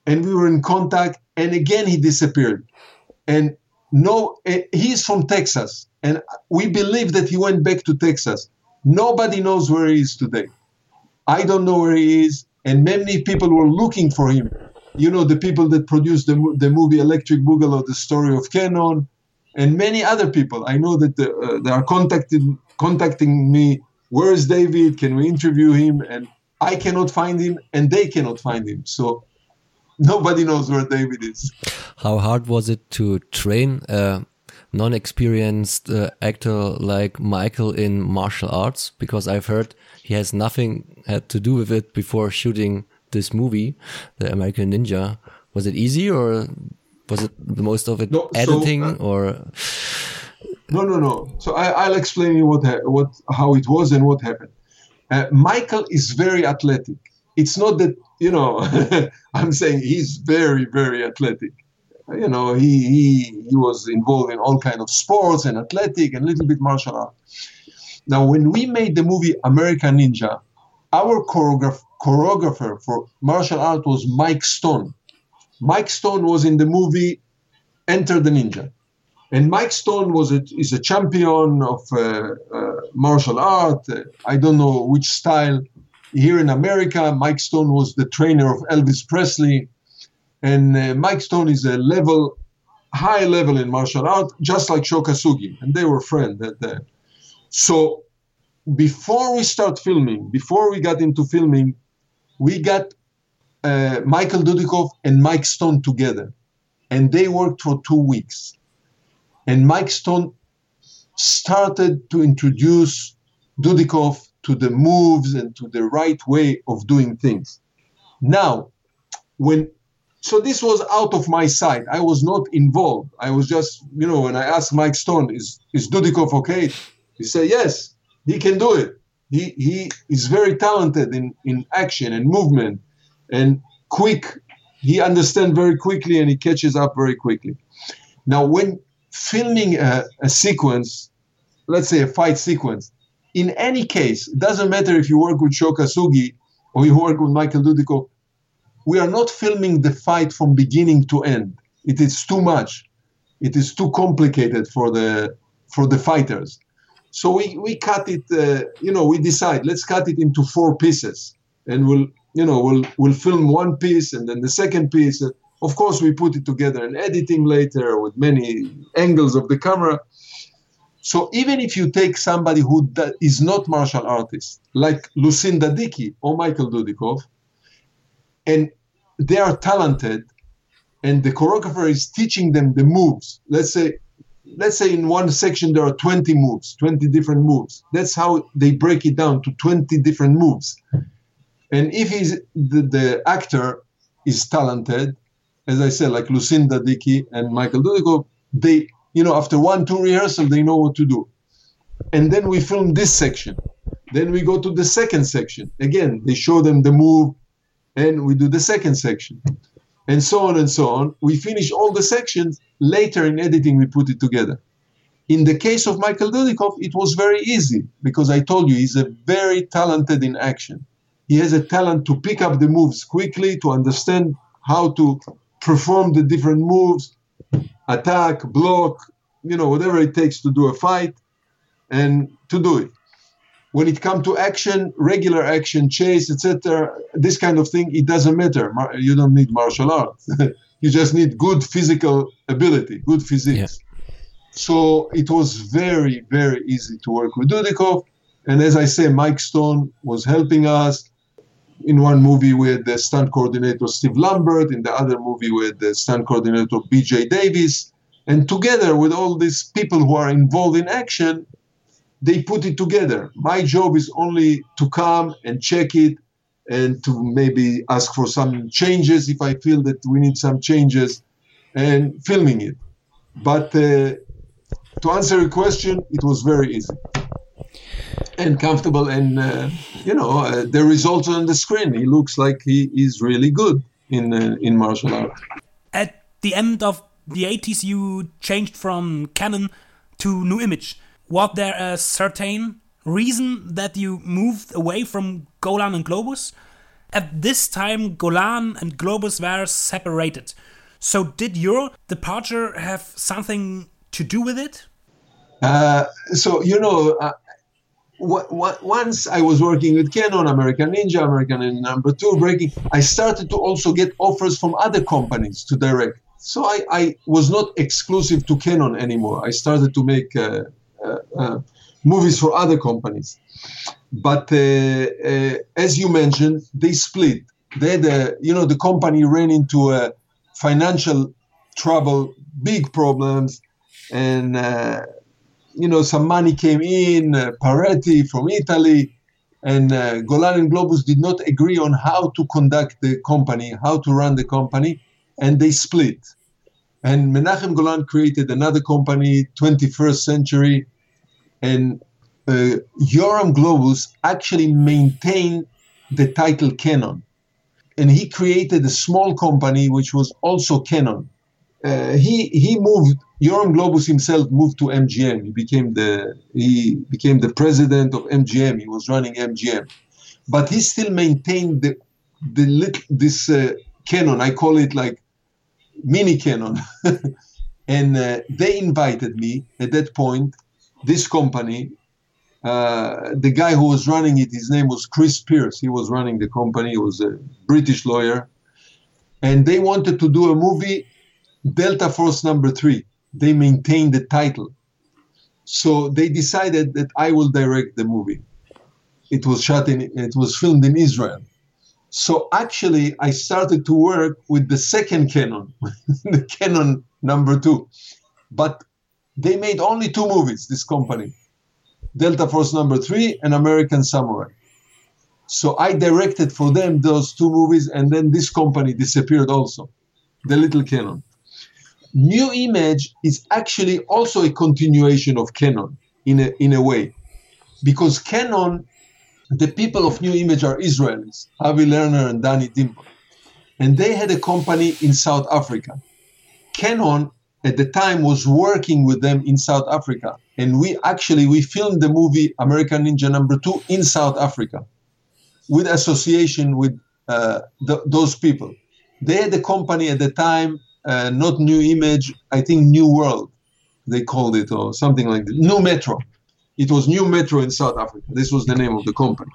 and we were in contact. And again he disappeared. And no eh, he's from texas. And we believe that he went back to texas nobody knows where he is today. I don't know where he is and many people were looking for him. You know the people that produced the, the movie electric boogaloo the story of cannon and many other people. I know that the, uh, they are contacting contacting me where is david? Can we interview him? And I cannot find him and they cannot find him. So nobody knows where David is. How hard was it to train a non-experienced uh, actor like Michael in martial arts? Because I've heard he has nothing had to do with it before shooting this movie, The American Ninja. Was it easy or was it the most of it No, so, editing uh, or? No, no, no. So I, I'll explain you what what how it was and what happened. Uh, Michael is very athletic. It's not that you know. I'm saying he's very, very athletic. You know, he he he was involved in all kind of sports and athletic and a little bit martial art. Now, when we made the movie American Ninja, our choreograph- choreographer for martial art was Mike Stone. Mike Stone was in the movie Enter the Ninja. And Mike Stone was a, is a champion of uh, uh, martial art. Uh, I don't know which style. Here in America, Mike Stone was the trainer of Elvis Presley. And uh, Mike Stone is a level, high level in martial art, just like Sho Kosugi. And they were friends. That, so before we start filming, before we got into filming, we got uh, Michael Dudikoff and Mike Stone together. And they worked for two weeks and Mike Stone started to introduce Dudikoff to the moves and to the right way of doing things. Now, when so this was out of my sight. I was not involved. I was just, you know, when I asked Mike Stone, is is Dudikoff okay? He said, yes, he can do it. He he is very talented in, in action and movement and quick. He understands very quickly and he catches up very quickly. Now, when filming a, a sequence, let's say a fight sequence, in any case, it doesn't matter if you work with Sho Kosugi or you work with Michael Dudikoff, we are not filming the fight from beginning to end. It is too much. It is too complicated for the for the fighters. So we, we cut it. Uh, you know, we decide let's cut it into four pieces, and we'll you know we'll we'll film one piece and then the second piece. Of course, we put it together in editing later with many angles of the camera. So even if you take somebody who is not martial artist, like Lucinda Dickey or Michael Dudikoff, and they are talented, and the choreographer is teaching them the moves. Let's say, let's say in one section there are 20 moves, 20 different moves. That's how they break it down to 20 different moves. And if he's the, the actor is talented, as I said, like Lucinda Dickey and Michael Dudikoff, they, you know, after one, two rehearsal, they know what to do. And then we film this section. Then we go to the second section. Again, they show them the move, and we do the second section. And so on and so on. We finish all the sections. Later in editing, we put it together. In the case of Michael Dudikoff, it was very easy because I told you he's a very talented in action. He has a talent to pick up the moves quickly, to understand how to perform the different moves, attack, block, you know, whatever it takes to do a fight and to do it. When it comes to action, regular action, chase, etc., this kind of thing, it doesn't matter. You don't need martial arts. you just need good physical ability, good physique. Yeah. So it was very, very easy to work with Dudikoff. And as I say, Mike Stone was helping us in one movie with the stunt coordinator Steve Lambert, in the other movie with the stunt coordinator BJ Davis. And together with all these people who are involved in action, they put it together. My job is only to come and check it and to maybe ask for some changes if I feel that we need some changes and filming it. But uh, to answer your question, it was very easy and comfortable and uh, you know uh, the results on the screen he looks like he is really good in uh, in martial art at the end of the 80s you changed from cannon to nu image was there a certain reason that you moved away from golan and globus at this time golan and globus were separated so did your departure have something to do with it uh, so you know, uh, once I was working with Cannon, American Ninja, American Ninja Number Two, Breaking, I started to also get offers from other companies to direct. So I, I was not exclusive to Cannon anymore. I started to make uh, movies for other companies. But uh, uh, as you mentioned, they split. They you know, the company ran into a financial trouble, big problems, and uh, you know, some money came in, uh, Parretti from Italy, and uh, Golan and Globus did not agree on how to conduct the company, how to run the company, and they split. And Menahem Golan created another company, 21st Century, and uh, Yoram Globus actually maintained the title Cannon. And he created a small company which was also Cannon. Uh, he, he moved Yoram Globus himself moved to MGM. He became the he became the president of MGM. He was running MGM, but he still maintained the the little, this uh, cannon. I call it like mini cannon. and uh, they invited me at that point. This company, uh, the guy who was running it, his name was Chris Pearce. He was running the company. He was a British lawyer, and they wanted to do a movie, Delta Force Number Three. They maintained the title, so they decided that I will direct the movie. It was shot in. It was filmed in Israel. So actually, I started to work with the second cannon, the cannon number two. But they made only two movies, this company Delta Force number three and American Samurai. So I directed for them those two movies, and then this company disappeared also, the Little Cannon. Nu Image is actually also a continuation of Cannon in a, in a way, because Cannon the people of Nu Image are Israelis, Avi Lerner and Danny Dimbort. And they had a company in South Africa. Cannon at the time was working with them in South Africa. And we actually we filmed the movie American Ninja Number Two in South Africa with association with uh, those people. They had a company at the time, uh, not Nu Image, I think New World, they called it, or something like that. Nu Metro. It was Nu Metro in South Africa. This was the name of the company.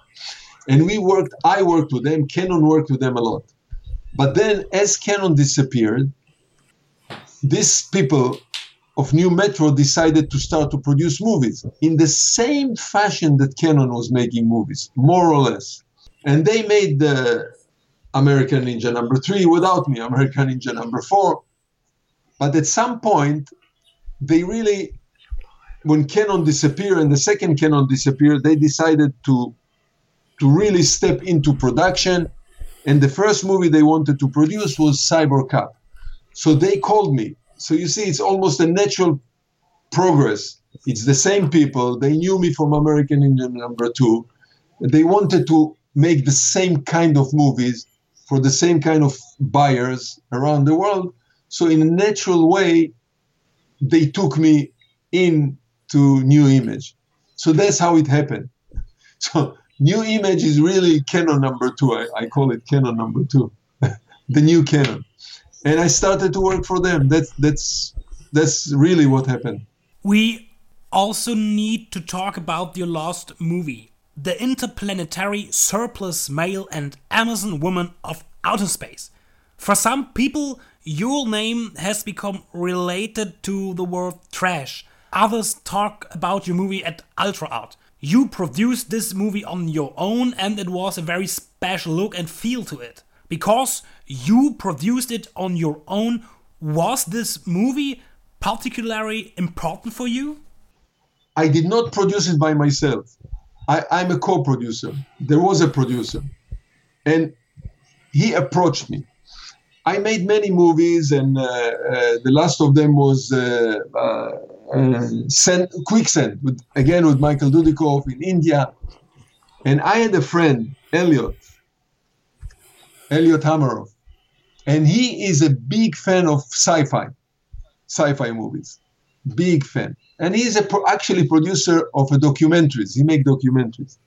And we worked, I worked with them, Cannon worked with them a lot. But then as Cannon disappeared, these people of Nu Metro decided to start to produce movies in the same fashion that Cannon was making movies, more or less. And they made the American Ninja number three without me, American Ninja number four. But at some point, they really when Cannon disappeared and the second Cannon disappeared, they decided to to really step into production. And the first movie they wanted to produce was Cyborg Cop. So they called me. So you see, it's almost a natural progress. It's the same people. They knew me from American Ninja Number Two. They wanted to make the same kind of movies for the same kind of buyers around the world. So in a natural way, they took me in to nu image. So that's how it happened. So nu image is really cannon number two. I, I call it cannon number two, the new cannon. And I started to work for them. That's that's that's really what happened. We also need to talk about your last movie, The Interplanetary Surplus Male and Amazon Woman of Outer Space. For some people, your name has become related to the word trash Others talk about your movie at Ultra Art. You produced this movie on your own, and it was a very special look and feel to it. Because you produced it on your own, was this movie particularly important for you? I did not produce it by myself. I, am a co producer. There was a producer. And he approached me. I made many movies, and uh, uh, the last of them was uh, uh uh, Quicksand, with, again with Michael Dudikoff in India. And I had a friend, Elliot, Elliot Hameroff, and he is a big fan of sci-fi, sci-fi movies, big fan. And he's a pro- actually producer of documentaries. He make documentaries.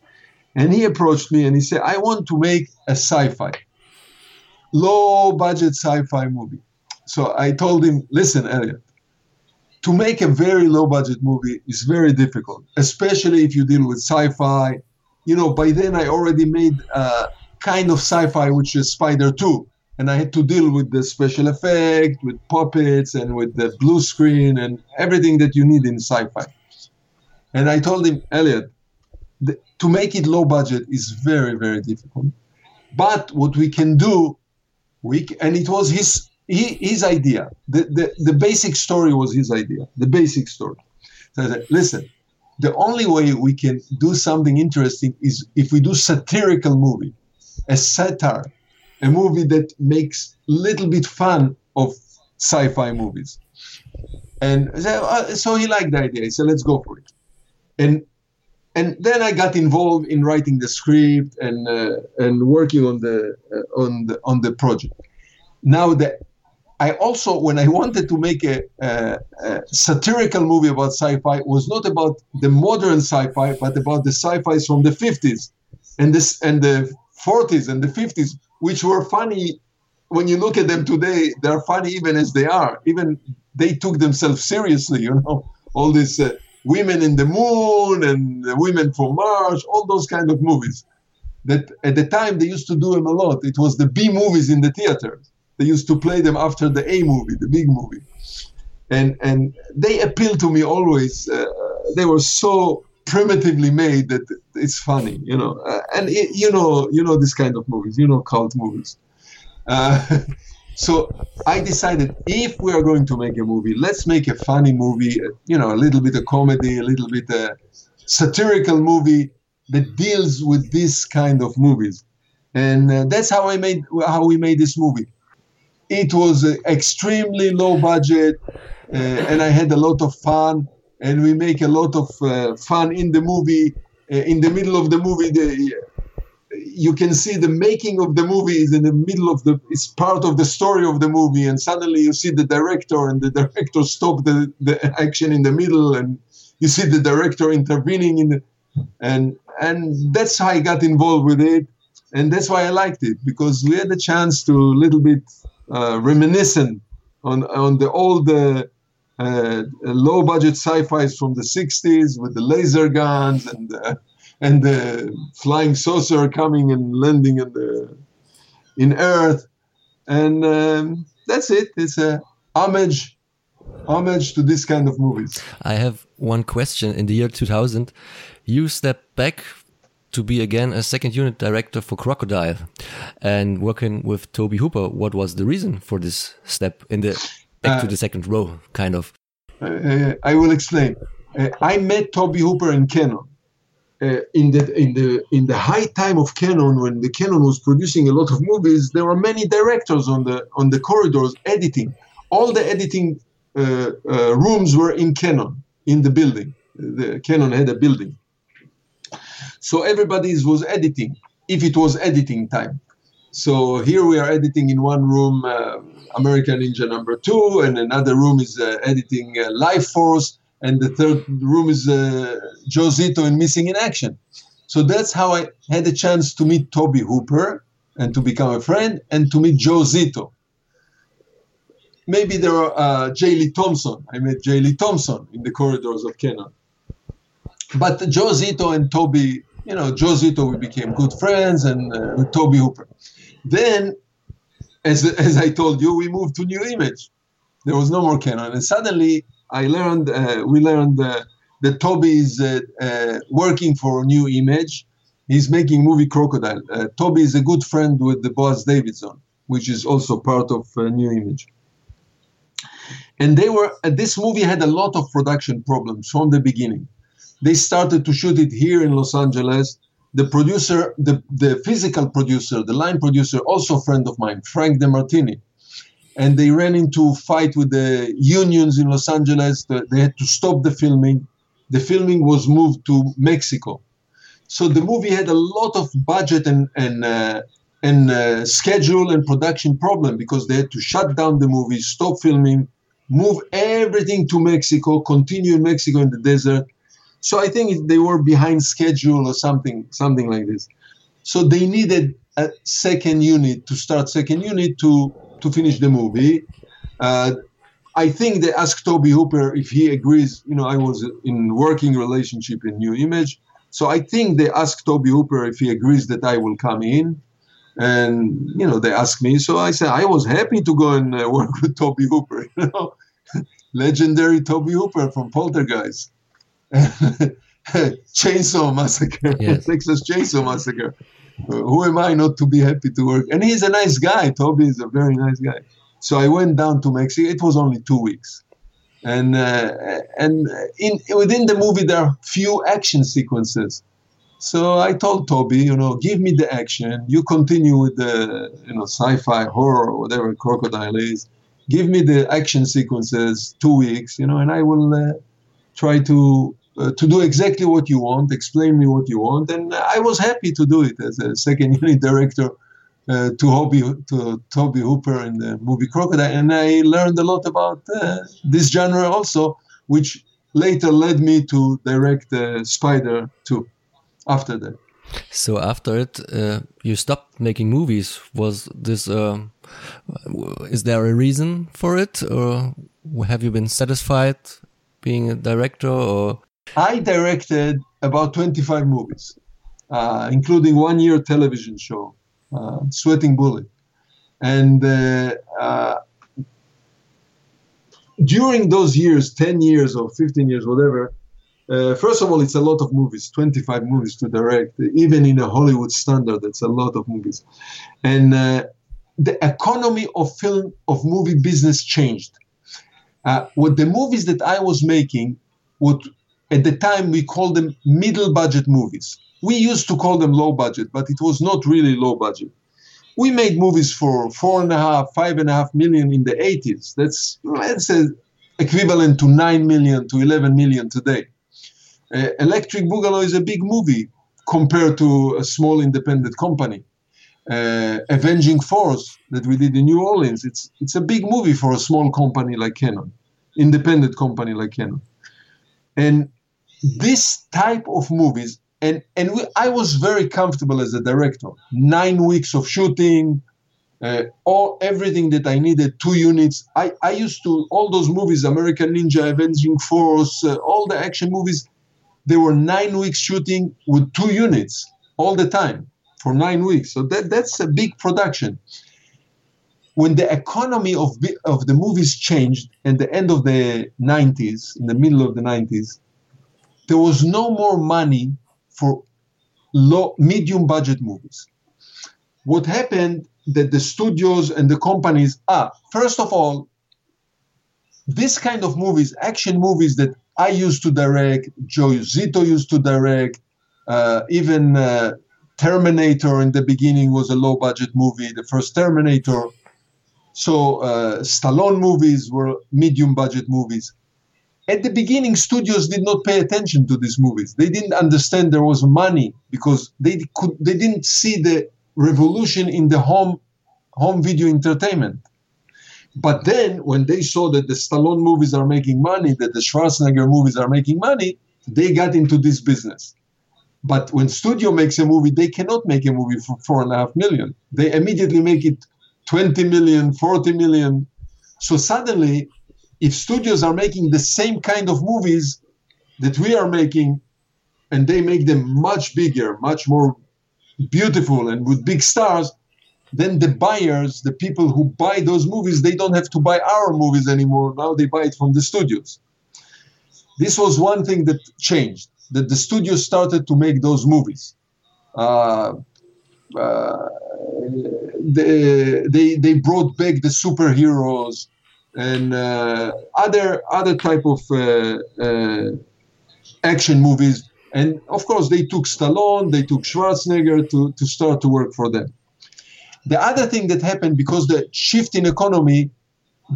And he approached me and he said, I want to make a sci-fi, low budget sci-fi movie. So I told him, listen, Elliot, to make a very low budget movie is very difficult, especially if you deal with sci-fi. You know, by then I already made a kind of sci-fi, which is Spider 2, and I had to deal with the special effect, with puppets, and with the blue screen, and everything that you need in sci-fi. And I told him, Elliot, the, to make it low budget is very, very difficult. But what we can do, we and it was his he, his idea, the, the, the basic story was his idea, the basic story. So I said, listen, the only way we can do something interesting is if we do satirical movie, a satire, a movie that makes little bit fun of sci-fi movies. And so, uh, so he liked the idea. He said, let's go for it. And and then I got involved in writing the script and uh, and working on the uh, on the on the project. Now the I also, when I wanted to make a, a, a satirical movie about sci-fi, was not about the modern sci-fi, but about the sci-fis from the 50s and this and the 40s and the 50s, which were funny when you look at them today. They're funny even as they are. Even they took themselves seriously, you know, all these uh, women in the moon and women from Mars, all those kind of movies. That at the time they used to do them a lot. It was the B movies in the theaters they used to play them after the A movie, the big movie, and and they appeal to me always. Uh, they were so primitively made that it's funny, you know. Uh, and it, you know, you know this kind of movies, you know, cult movies. Uh, so I decided if we are going to make a movie, let's make a funny movie, you know, a little bit of comedy, a little bit of satirical movie that deals with this kind of movies. And uh, that's how I made how we made this movie. It was extremely low budget, uh, and I had a lot of fun. And we make a lot of uh, fun in the movie. Uh, in the middle of the movie, the, you can see the making of the movie is in the middle of the it's part of the story of the movie and suddenly you see the director and the director stop the, the action in the middle and you see the director intervening in the and and that's how i got involved with it and that's why i liked it because we had the chance to a little bit uh, reminiscent on on the old uh, uh, low budget sci-fis from the 60s with the laser guns and the, and the flying saucer coming and landing in the in Earth, and um, that's it. It's a homage homage to this kind of movies. I have one question. In the year 2000, you stepped back to be again a second unit director for Crocodile and working with Tobe Hooper. What was the reason for this step in the back uh, to the second row, kind of? Uh, I will explain. Uh, I met Tobe Hooper in Cannon. Uh, in the in the in the high time of Cannon, when the Cannon was producing a lot of movies, there were many directors on the on the corridors editing. All the editing uh, uh, rooms were in Cannon in the building. The Cannon had a building, so everybody was editing if it was editing time. So here we are editing in one room uh, American Ninja number two, and another room is uh, editing uh, Life Force, and the third room is uh, Joe Zito in Missing in Action. So that's how I had a chance to meet Tobe Hooper and to become a friend, and to meet Joe Zito. Maybe there are uh, J. Lee Thompson. I met J. Lee Thompson in the corridors of Cannon. But Joe Zito and Tobe you know, Joe Zito, we became good friends, and uh, Tobe Hooper. Then, as, as I told you, we moved to Nu Image. There was no more Cannon, and suddenly I learned, uh, we learned uh, that Tobe is uh, uh, working for Nu Image. He's making movie Crocodile. Uh, Tobe is a good friend with the Boaz Davidson, which is also part of Nu Image. And they were this movie had a lot of production problems from the beginning. They started to shoot it here in Los Angeles. The producer, the, the physical producer, the line producer, also a friend of mine, Frank DeMartini, and they ran into fight with the unions in Los Angeles. They had to stop the filming. The filming was moved to Mexico. So the movie had a lot of budget and and uh, and uh, schedule and production problem because they had to shut down the movie, stop filming, move everything to Mexico, continue in Mexico in the desert. So I think they were behind schedule or something, something like this. So they needed a second unit to start second unit to to finish the movie. Uh, I think they asked Tobe Hooper if he agrees. You know, I was in working relationship in Nu Image, so I think they asked Tobe Hooper if he agrees that I will come in. And you know, they asked me, so I said I was happy to go and uh, work with Tobe Hooper. You know, legendary Tobe Hooper from Poltergeist, Chainsaw Massacre, yes. Texas Chainsaw Massacre who am I not to be happy to work? And he's a nice guy. Tobe is a very nice guy. So I went down to Mexico. It was only two weeks, and uh, and in within the movie there are few action sequences. So I told Tobe, you know, give me the action. You continue with the you know sci-fi horror or whatever crocodile is. Give me the action sequences. Two weeks, you know, and I will uh, try to uh, to do exactly what you want, explain me what you want, and I was happy to do it as a second unit director uh, to Hobie to Tobe Hooper in the movie Crocodile, and I learned a lot about uh, this genre also, which later led me to direct uh, Spider 2 after that. So after it, uh, you stopped making movies. Was this? Uh, is there a reason for it, or have you been satisfied being a director? Or I directed about twenty-five movies, uh, including one-year television show, uh, Sweating Bullet, and uh, uh, during those years, ten years or fifteen years, whatever. Uh, first of all, it's a lot of movies, 25 movies to direct. Even in a Hollywood standard, it's a lot of movies. And uh, the economy of film, of movie business changed. Uh, what the movies that I was making, what at the time we called them middle budget movies. We used to call them low budget, but it was not really low budget. We made movies for four and a half, five and a half million in the 80s. That's, let's say, equivalent to 9 million to 11 million today. Uh, Electric Boogaloo is a big movie compared to a small independent company. Uh, Avenging Force that we did in New Orleans, it's it's a big movie for a small company like Cannon, independent company like Cannon. And this type of movies, and and we, I was very comfortable as a director. Nine weeks of shooting, uh, all everything that I needed, two units. I, I used to all those movies, American Ninja, Avenging Force, uh, all the action movies they were nine weeks shooting with two units all the time for nine weeks. So that, that's a big production. When the economy of, of the movies changed at the end of the 90s, in the middle of the 90s, there was no more money for low, medium budget movies. What happened that the studios and the companies, ah, first of all, this kind of movies, action movies that I used to direct, Joe Zito used to direct, uh, even uh, Terminator in the beginning was a low budget movie, the first Terminator. So uh, Stallone movies were medium budget movies. At the beginning, studios did not pay attention to these movies. They didn't understand there was money because they could they didn't see the revolution in the home home video entertainment. But then, when they saw that the Stallone movies are making money, that the Schwarzenegger movies are making money, they got into this business. But when studio makes a movie, they cannot make a movie for four and a half million. They immediately make it 20 million, 40 million. So suddenly, if studios are making the same kind of movies that we are making, and they make them much bigger, much more beautiful, and with big stars, then the buyers, the people who buy those movies, they don't have to buy our movies anymore. Now they buy it from the studios. This was one thing that changed, that the studios started to make those movies. Uh, uh, they, they, they brought back the superheroes and uh, other other type of uh, uh, action movies. And of course, they took Stallone, they took Schwarzenegger to, to start to work for them. The other thing that happened because the shift in economy,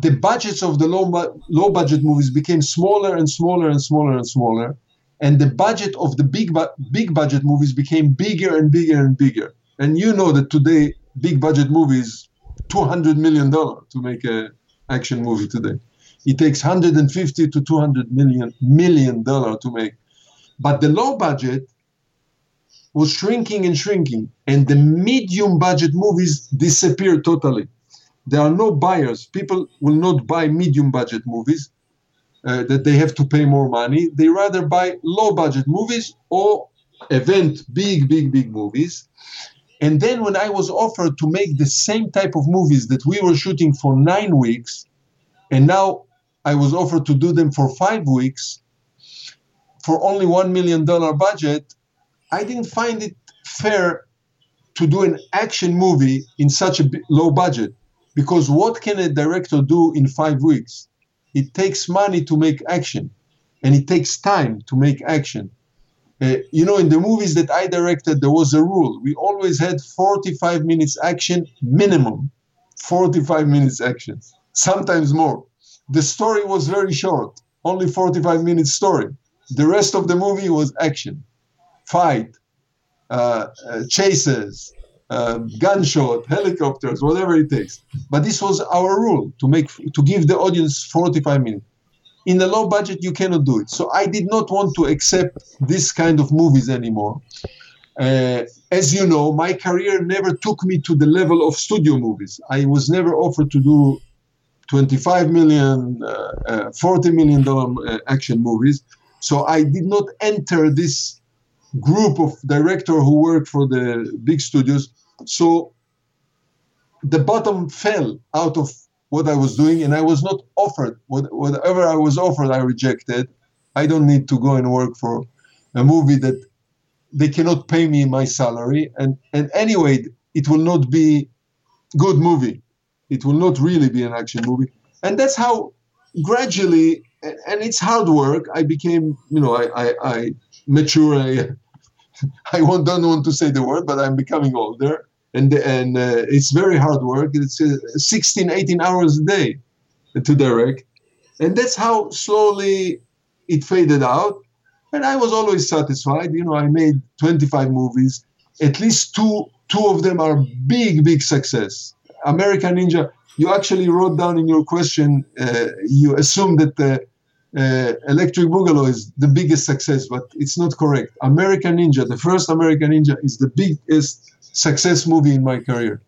the budgets of the low, low budget movies became smaller and smaller and smaller and smaller, and the budget of the big big budget movies became bigger and bigger and bigger. And you know that today big budget movies, two hundred million dollar to make a action movie today. It takes 150 to 200 million million dollar to make. But the low budget was shrinking and shrinking, and the medium budget movies disappeared totally. There are no buyers. People will not buy medium budget movies uh, that they have to pay more money. They rather buy low budget movies or event big, big, big movies. And then when I was offered to make the same type of movies that we were shooting for nine weeks, and now I was offered to do them for five weeks for only $1 million budget, I didn't find it fair to do an action movie in such a low budget because what can a director do in five weeks? It takes money to make action and it takes time to make action. Uh, you know, in the movies that I directed, there was a rule. We always had 45 minutes action minimum, 45 minutes action, sometimes more. The story was very short, only 45 minutes story. The rest of the movie was action fight, uh, uh, chases, uh, gunshot, helicopters, whatever it takes. But this was our rule to make to give the audience 45 minutes. In a low budget, you cannot do it. So I did not want to accept this kind of movies anymore. Uh, as you know, my career never took me to the level of studio movies. I was never offered to do 25 million, uh, uh, 40 million dollar uh, action movies. So I did not enter this group of director who work for the big studios. So the bottom fell out of what I was doing, and I was not offered what, whatever I was offered. I rejected. I don't need to go and work for a movie that they cannot pay me my salary, and and anyway, it will not be good movie. It will not really be an action movie, and that's how gradually, and it's hard work. I became, you know, I I, I mature. I, I don't want to say the word, but I'm becoming older, and and uh, it's very hard work. It's uh, 16, 18 hours a day to direct, and that's how slowly it faded out. And I was always satisfied. You know, I made 25 movies. At least two two of them are big, big success. American Ninja. You actually wrote down in your question. Uh, you assumed that the uh, Electric Boogaloo is the biggest success, but it's not correct. American Ninja, the first American Ninja, is the biggest success movie in my career.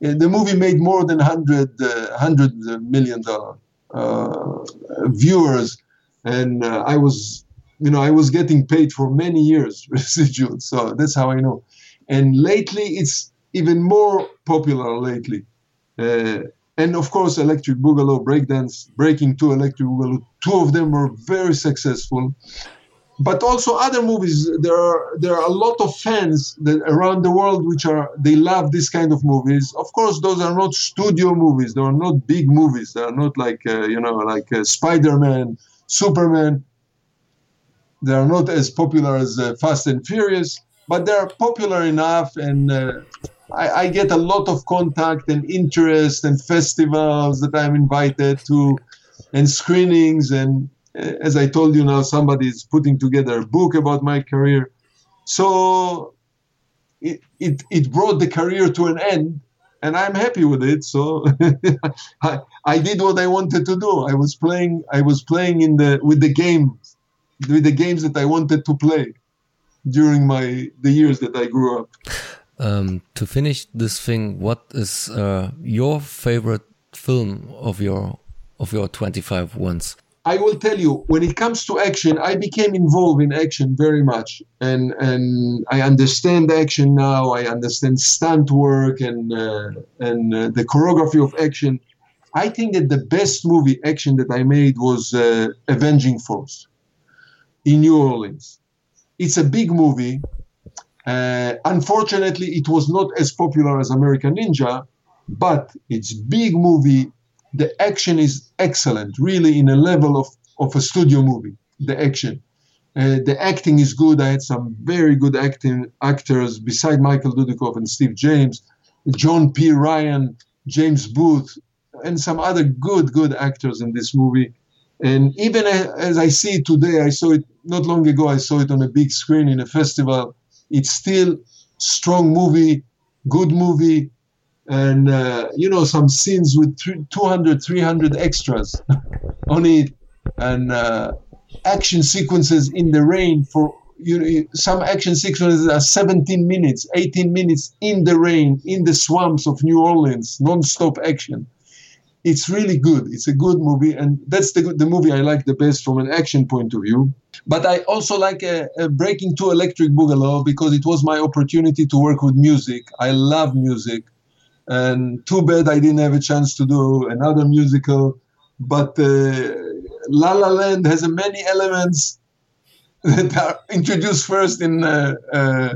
The movie made more than 100, uh, 100 million dollar uh, viewers, and uh, I was, you know, I was getting paid for many years residual. So that's how I know. And lately, it's even more popular lately. Uh, and of course electric boogaloo breakdance Breakin' two electric boogaloo two of them were very successful but also other movies there are there are a lot of fans that around the world which are they love this kind of movies. Of course those are not studio movies. They are not big movies. They are not like uh, you know like uh, spider-man superman. They are not as popular as uh, fast and furious but they are popular enough and uh, I, I, get a lot of contact and interest and festivals that I'm invited to and screenings. And as I told you now, somebody is putting together a book about my career. So it, it, it brought the career to an end and I'm happy with it. So I, I did what I wanted to do. I was playing, I was playing in the, with the game, with the games that I wanted to play during my, the years that I grew up. Um, to finish this thing, what is uh, your favorite film of your of your 25 ones? I will tell you, when it comes to action, I became involved in action very much, and and I understand action now. I understand stunt work and uh, and uh, the choreography of action. I think that the best movie action that I made was uh, Avenging Force in New Orleans. It's a big movie uh, unfortunately, it was not as popular as American Ninja, but it's big movie. The action is excellent, really, in a level of, of a studio movie. The action, uh, the acting is good. I had some very good acting actors beside Michael Dudikoff and Steve James, John P. Ryan, James Booth, and some other good, good actors in this movie. And even as I see it today, I saw it not long ago. I saw it on a big screen in a festival it's still strong movie, good movie, and uh, you know some scenes with 200, 300 extras on it, and uh, action sequences in the rain for you know some action sequences are 17 minutes, 18 minutes in the rain in the swamps of New Orleans, non-stop action it's really good. It's a good movie, and that's the the movie I like the best from an action point of view. But I also like a, a Breakin' Two Electric Boogaloo because it was my opportunity to work with music. I love music, and too bad I didn't have a chance to do another musical. But uh, La La Land has many elements that are introduced first in uh, uh,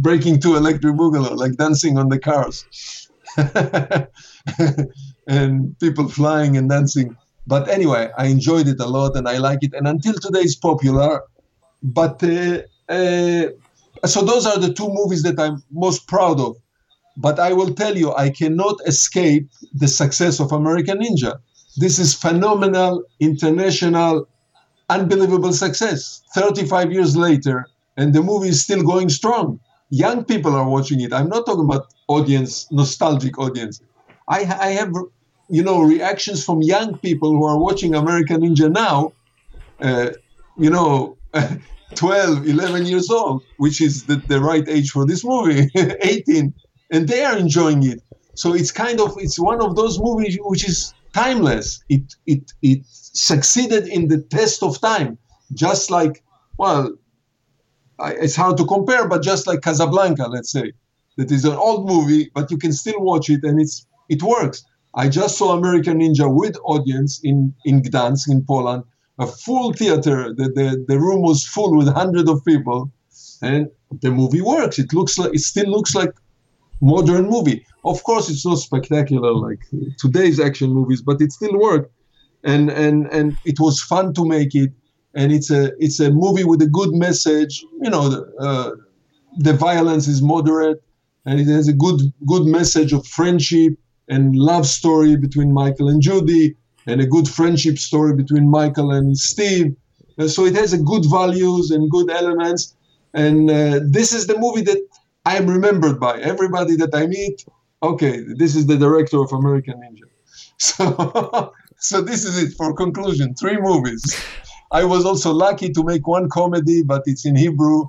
Breakin' Two Electric Boogaloo, like dancing on the cars. and people flying and dancing. But anyway, I enjoyed it a lot and I like it. And until today, it's popular. But uh, uh, so those are the two movies that I'm most proud of. But I will tell you, I cannot escape the success of American Ninja. This is phenomenal, international, unbelievable success. 35 years later, and the movie is still going strong. young people are watching it. I'm not talking about audience, nostalgic audience. I, I have, you know, reactions from young people who are watching American Ninja now, uh, you know, 12, 11 years old, which is the, the right age for this movie, 18, and they are enjoying it. So it's kind of, it's one of those movies which is timeless. It, it, it succeeded in the test of time, just like, well, I, it's hard to compare, but just like Casablanca, let's say, that is an old movie, but you can still watch it and it's it works. I just saw American Ninja with audience in in Gdansk in Poland, a full theater. The, the the room was full with hundreds of people, and the movie works. It looks like it still looks like modern movie. Of course, it's not spectacular like today's action movies, but it still worked. And and and it was fun to make it and it's a it's a movie with a good message. You know, uh, the violence is moderate, and it has a good good message of friendship and love story between Michael and Judy, and a good friendship story between Michael and Steve. And so it has a good values and good elements, and uh, this is the movie that I am remembered by everybody that I meet. Okay, this is the director of American Ninja. So, so this is it for conclusion. Three movies. I was also lucky to make one comedy, but it's in Hebrew,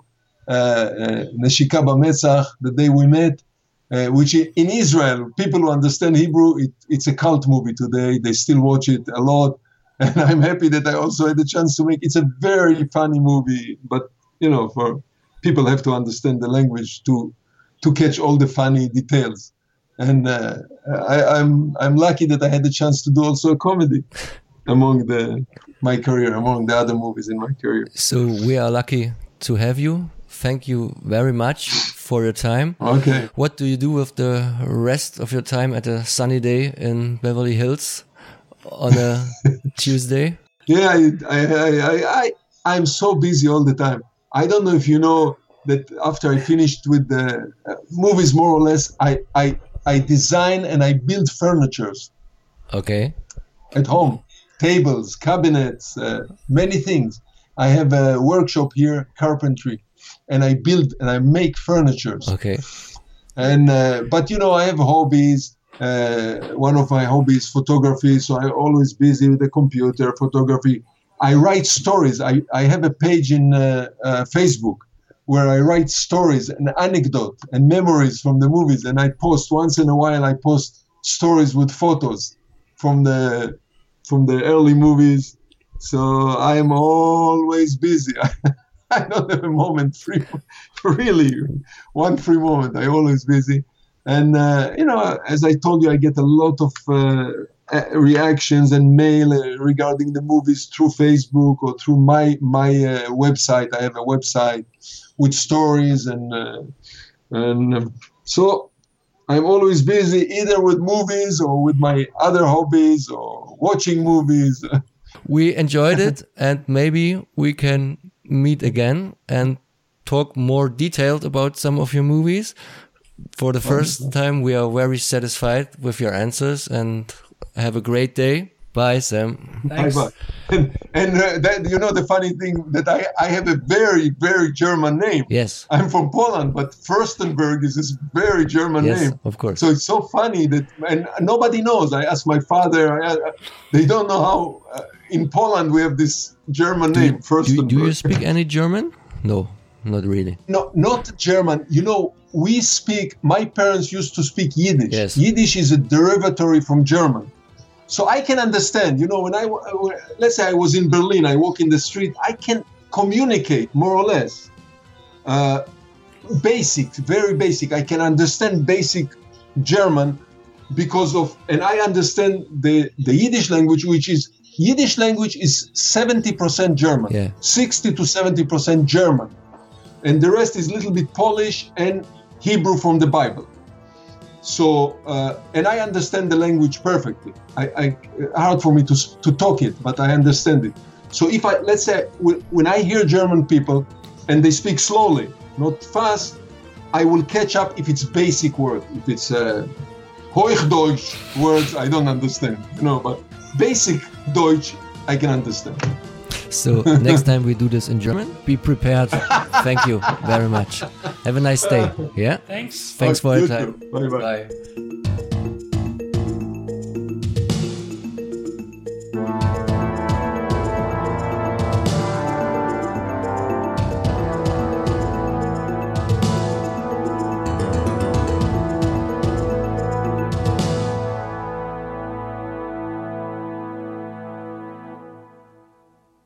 uh, uh, Neshika Bametzach, the day we met, uh, which in Israel, people who understand Hebrew, it, it's a cult movie today. They still watch it a lot. And I'm happy that I also had the chance to make It's a very funny movie, but, you know, for people have to understand the language to, to catch all the funny details. And uh, I, I'm, I'm lucky that I had the chance to do also a comedy among the my career, among the other movies in my career. So we are lucky to have you. Thank you very much for your time. Okay. What do you do with the rest of your time at a sunny day in Beverly Hills on a Tuesday? Yeah, I, I, I, I, I'm so busy all the time. I don't know if you know that after I finished with the uh, movies, more or less, I, I, I design and I build furnitures. Okay. At home tables, cabinets, uh, many things. I have a workshop here, carpentry, and I build and I make furniture. Okay. And uh, but you know, I have hobbies. Uh, one of my hobbies, photography. So I'm always busy with the computer, photography. I write stories. I, I have a page in uh, uh, Facebook where I write stories and anecdote and memories from the movies, and I post once in a while. I post stories with photos from the from the early movies. So I am always busy. I don't have a moment free, really, one free moment. I always busy, and uh, you know, as I told you, I get a lot of uh, reactions and mail uh, regarding the movies through Facebook or through my my uh, website. I have a website with stories and uh, and um, so I'm always busy either with movies or with my other hobbies or watching movies. we enjoyed it, and maybe we can meet again and talk more detailed about some of your movies. For the first time, we are very satisfied with your answers and have a great day. Bye, Sam. Bye bye. And, and uh, that, you know the funny thing that I, I have a very very German name. Yes. I'm from Poland, but Firstenberg is this very German yes, name. Of course. So it's so funny that and nobody knows. I asked my father. I, they don't know how uh, in Poland we have this German do name you, Firstenberg. Do, do you speak any German? No, not really. No, not German. You know, we speak. My parents used to speak Yiddish. Yes. Yiddish is a derivatory from German. So I can understand, you know, when I, let's say I was in Berlin, I walk in the street, I can communicate more or less. Uh, basic, very basic. I can understand basic German because of, and I understand the, the Yiddish language, which is, Yiddish language is 70% German, Yeah. 60 to 70% German. And the rest is a little bit Polish and Hebrew from the Bible. So, uh, and I understand the language perfectly. I, I hard for me to to talk it, but I understand it. So, if I let's say when I hear German people and they speak slowly, not fast, I will catch up if it's basic word. If it's uh, Hochdeutsch words, I don't understand. You know, but basic Deutsch, I can understand. So next time we do this in German, be prepared. Thank you very much. Have a nice day. Yeah. Thanks. Thanks for your time. Bye bye. Bye.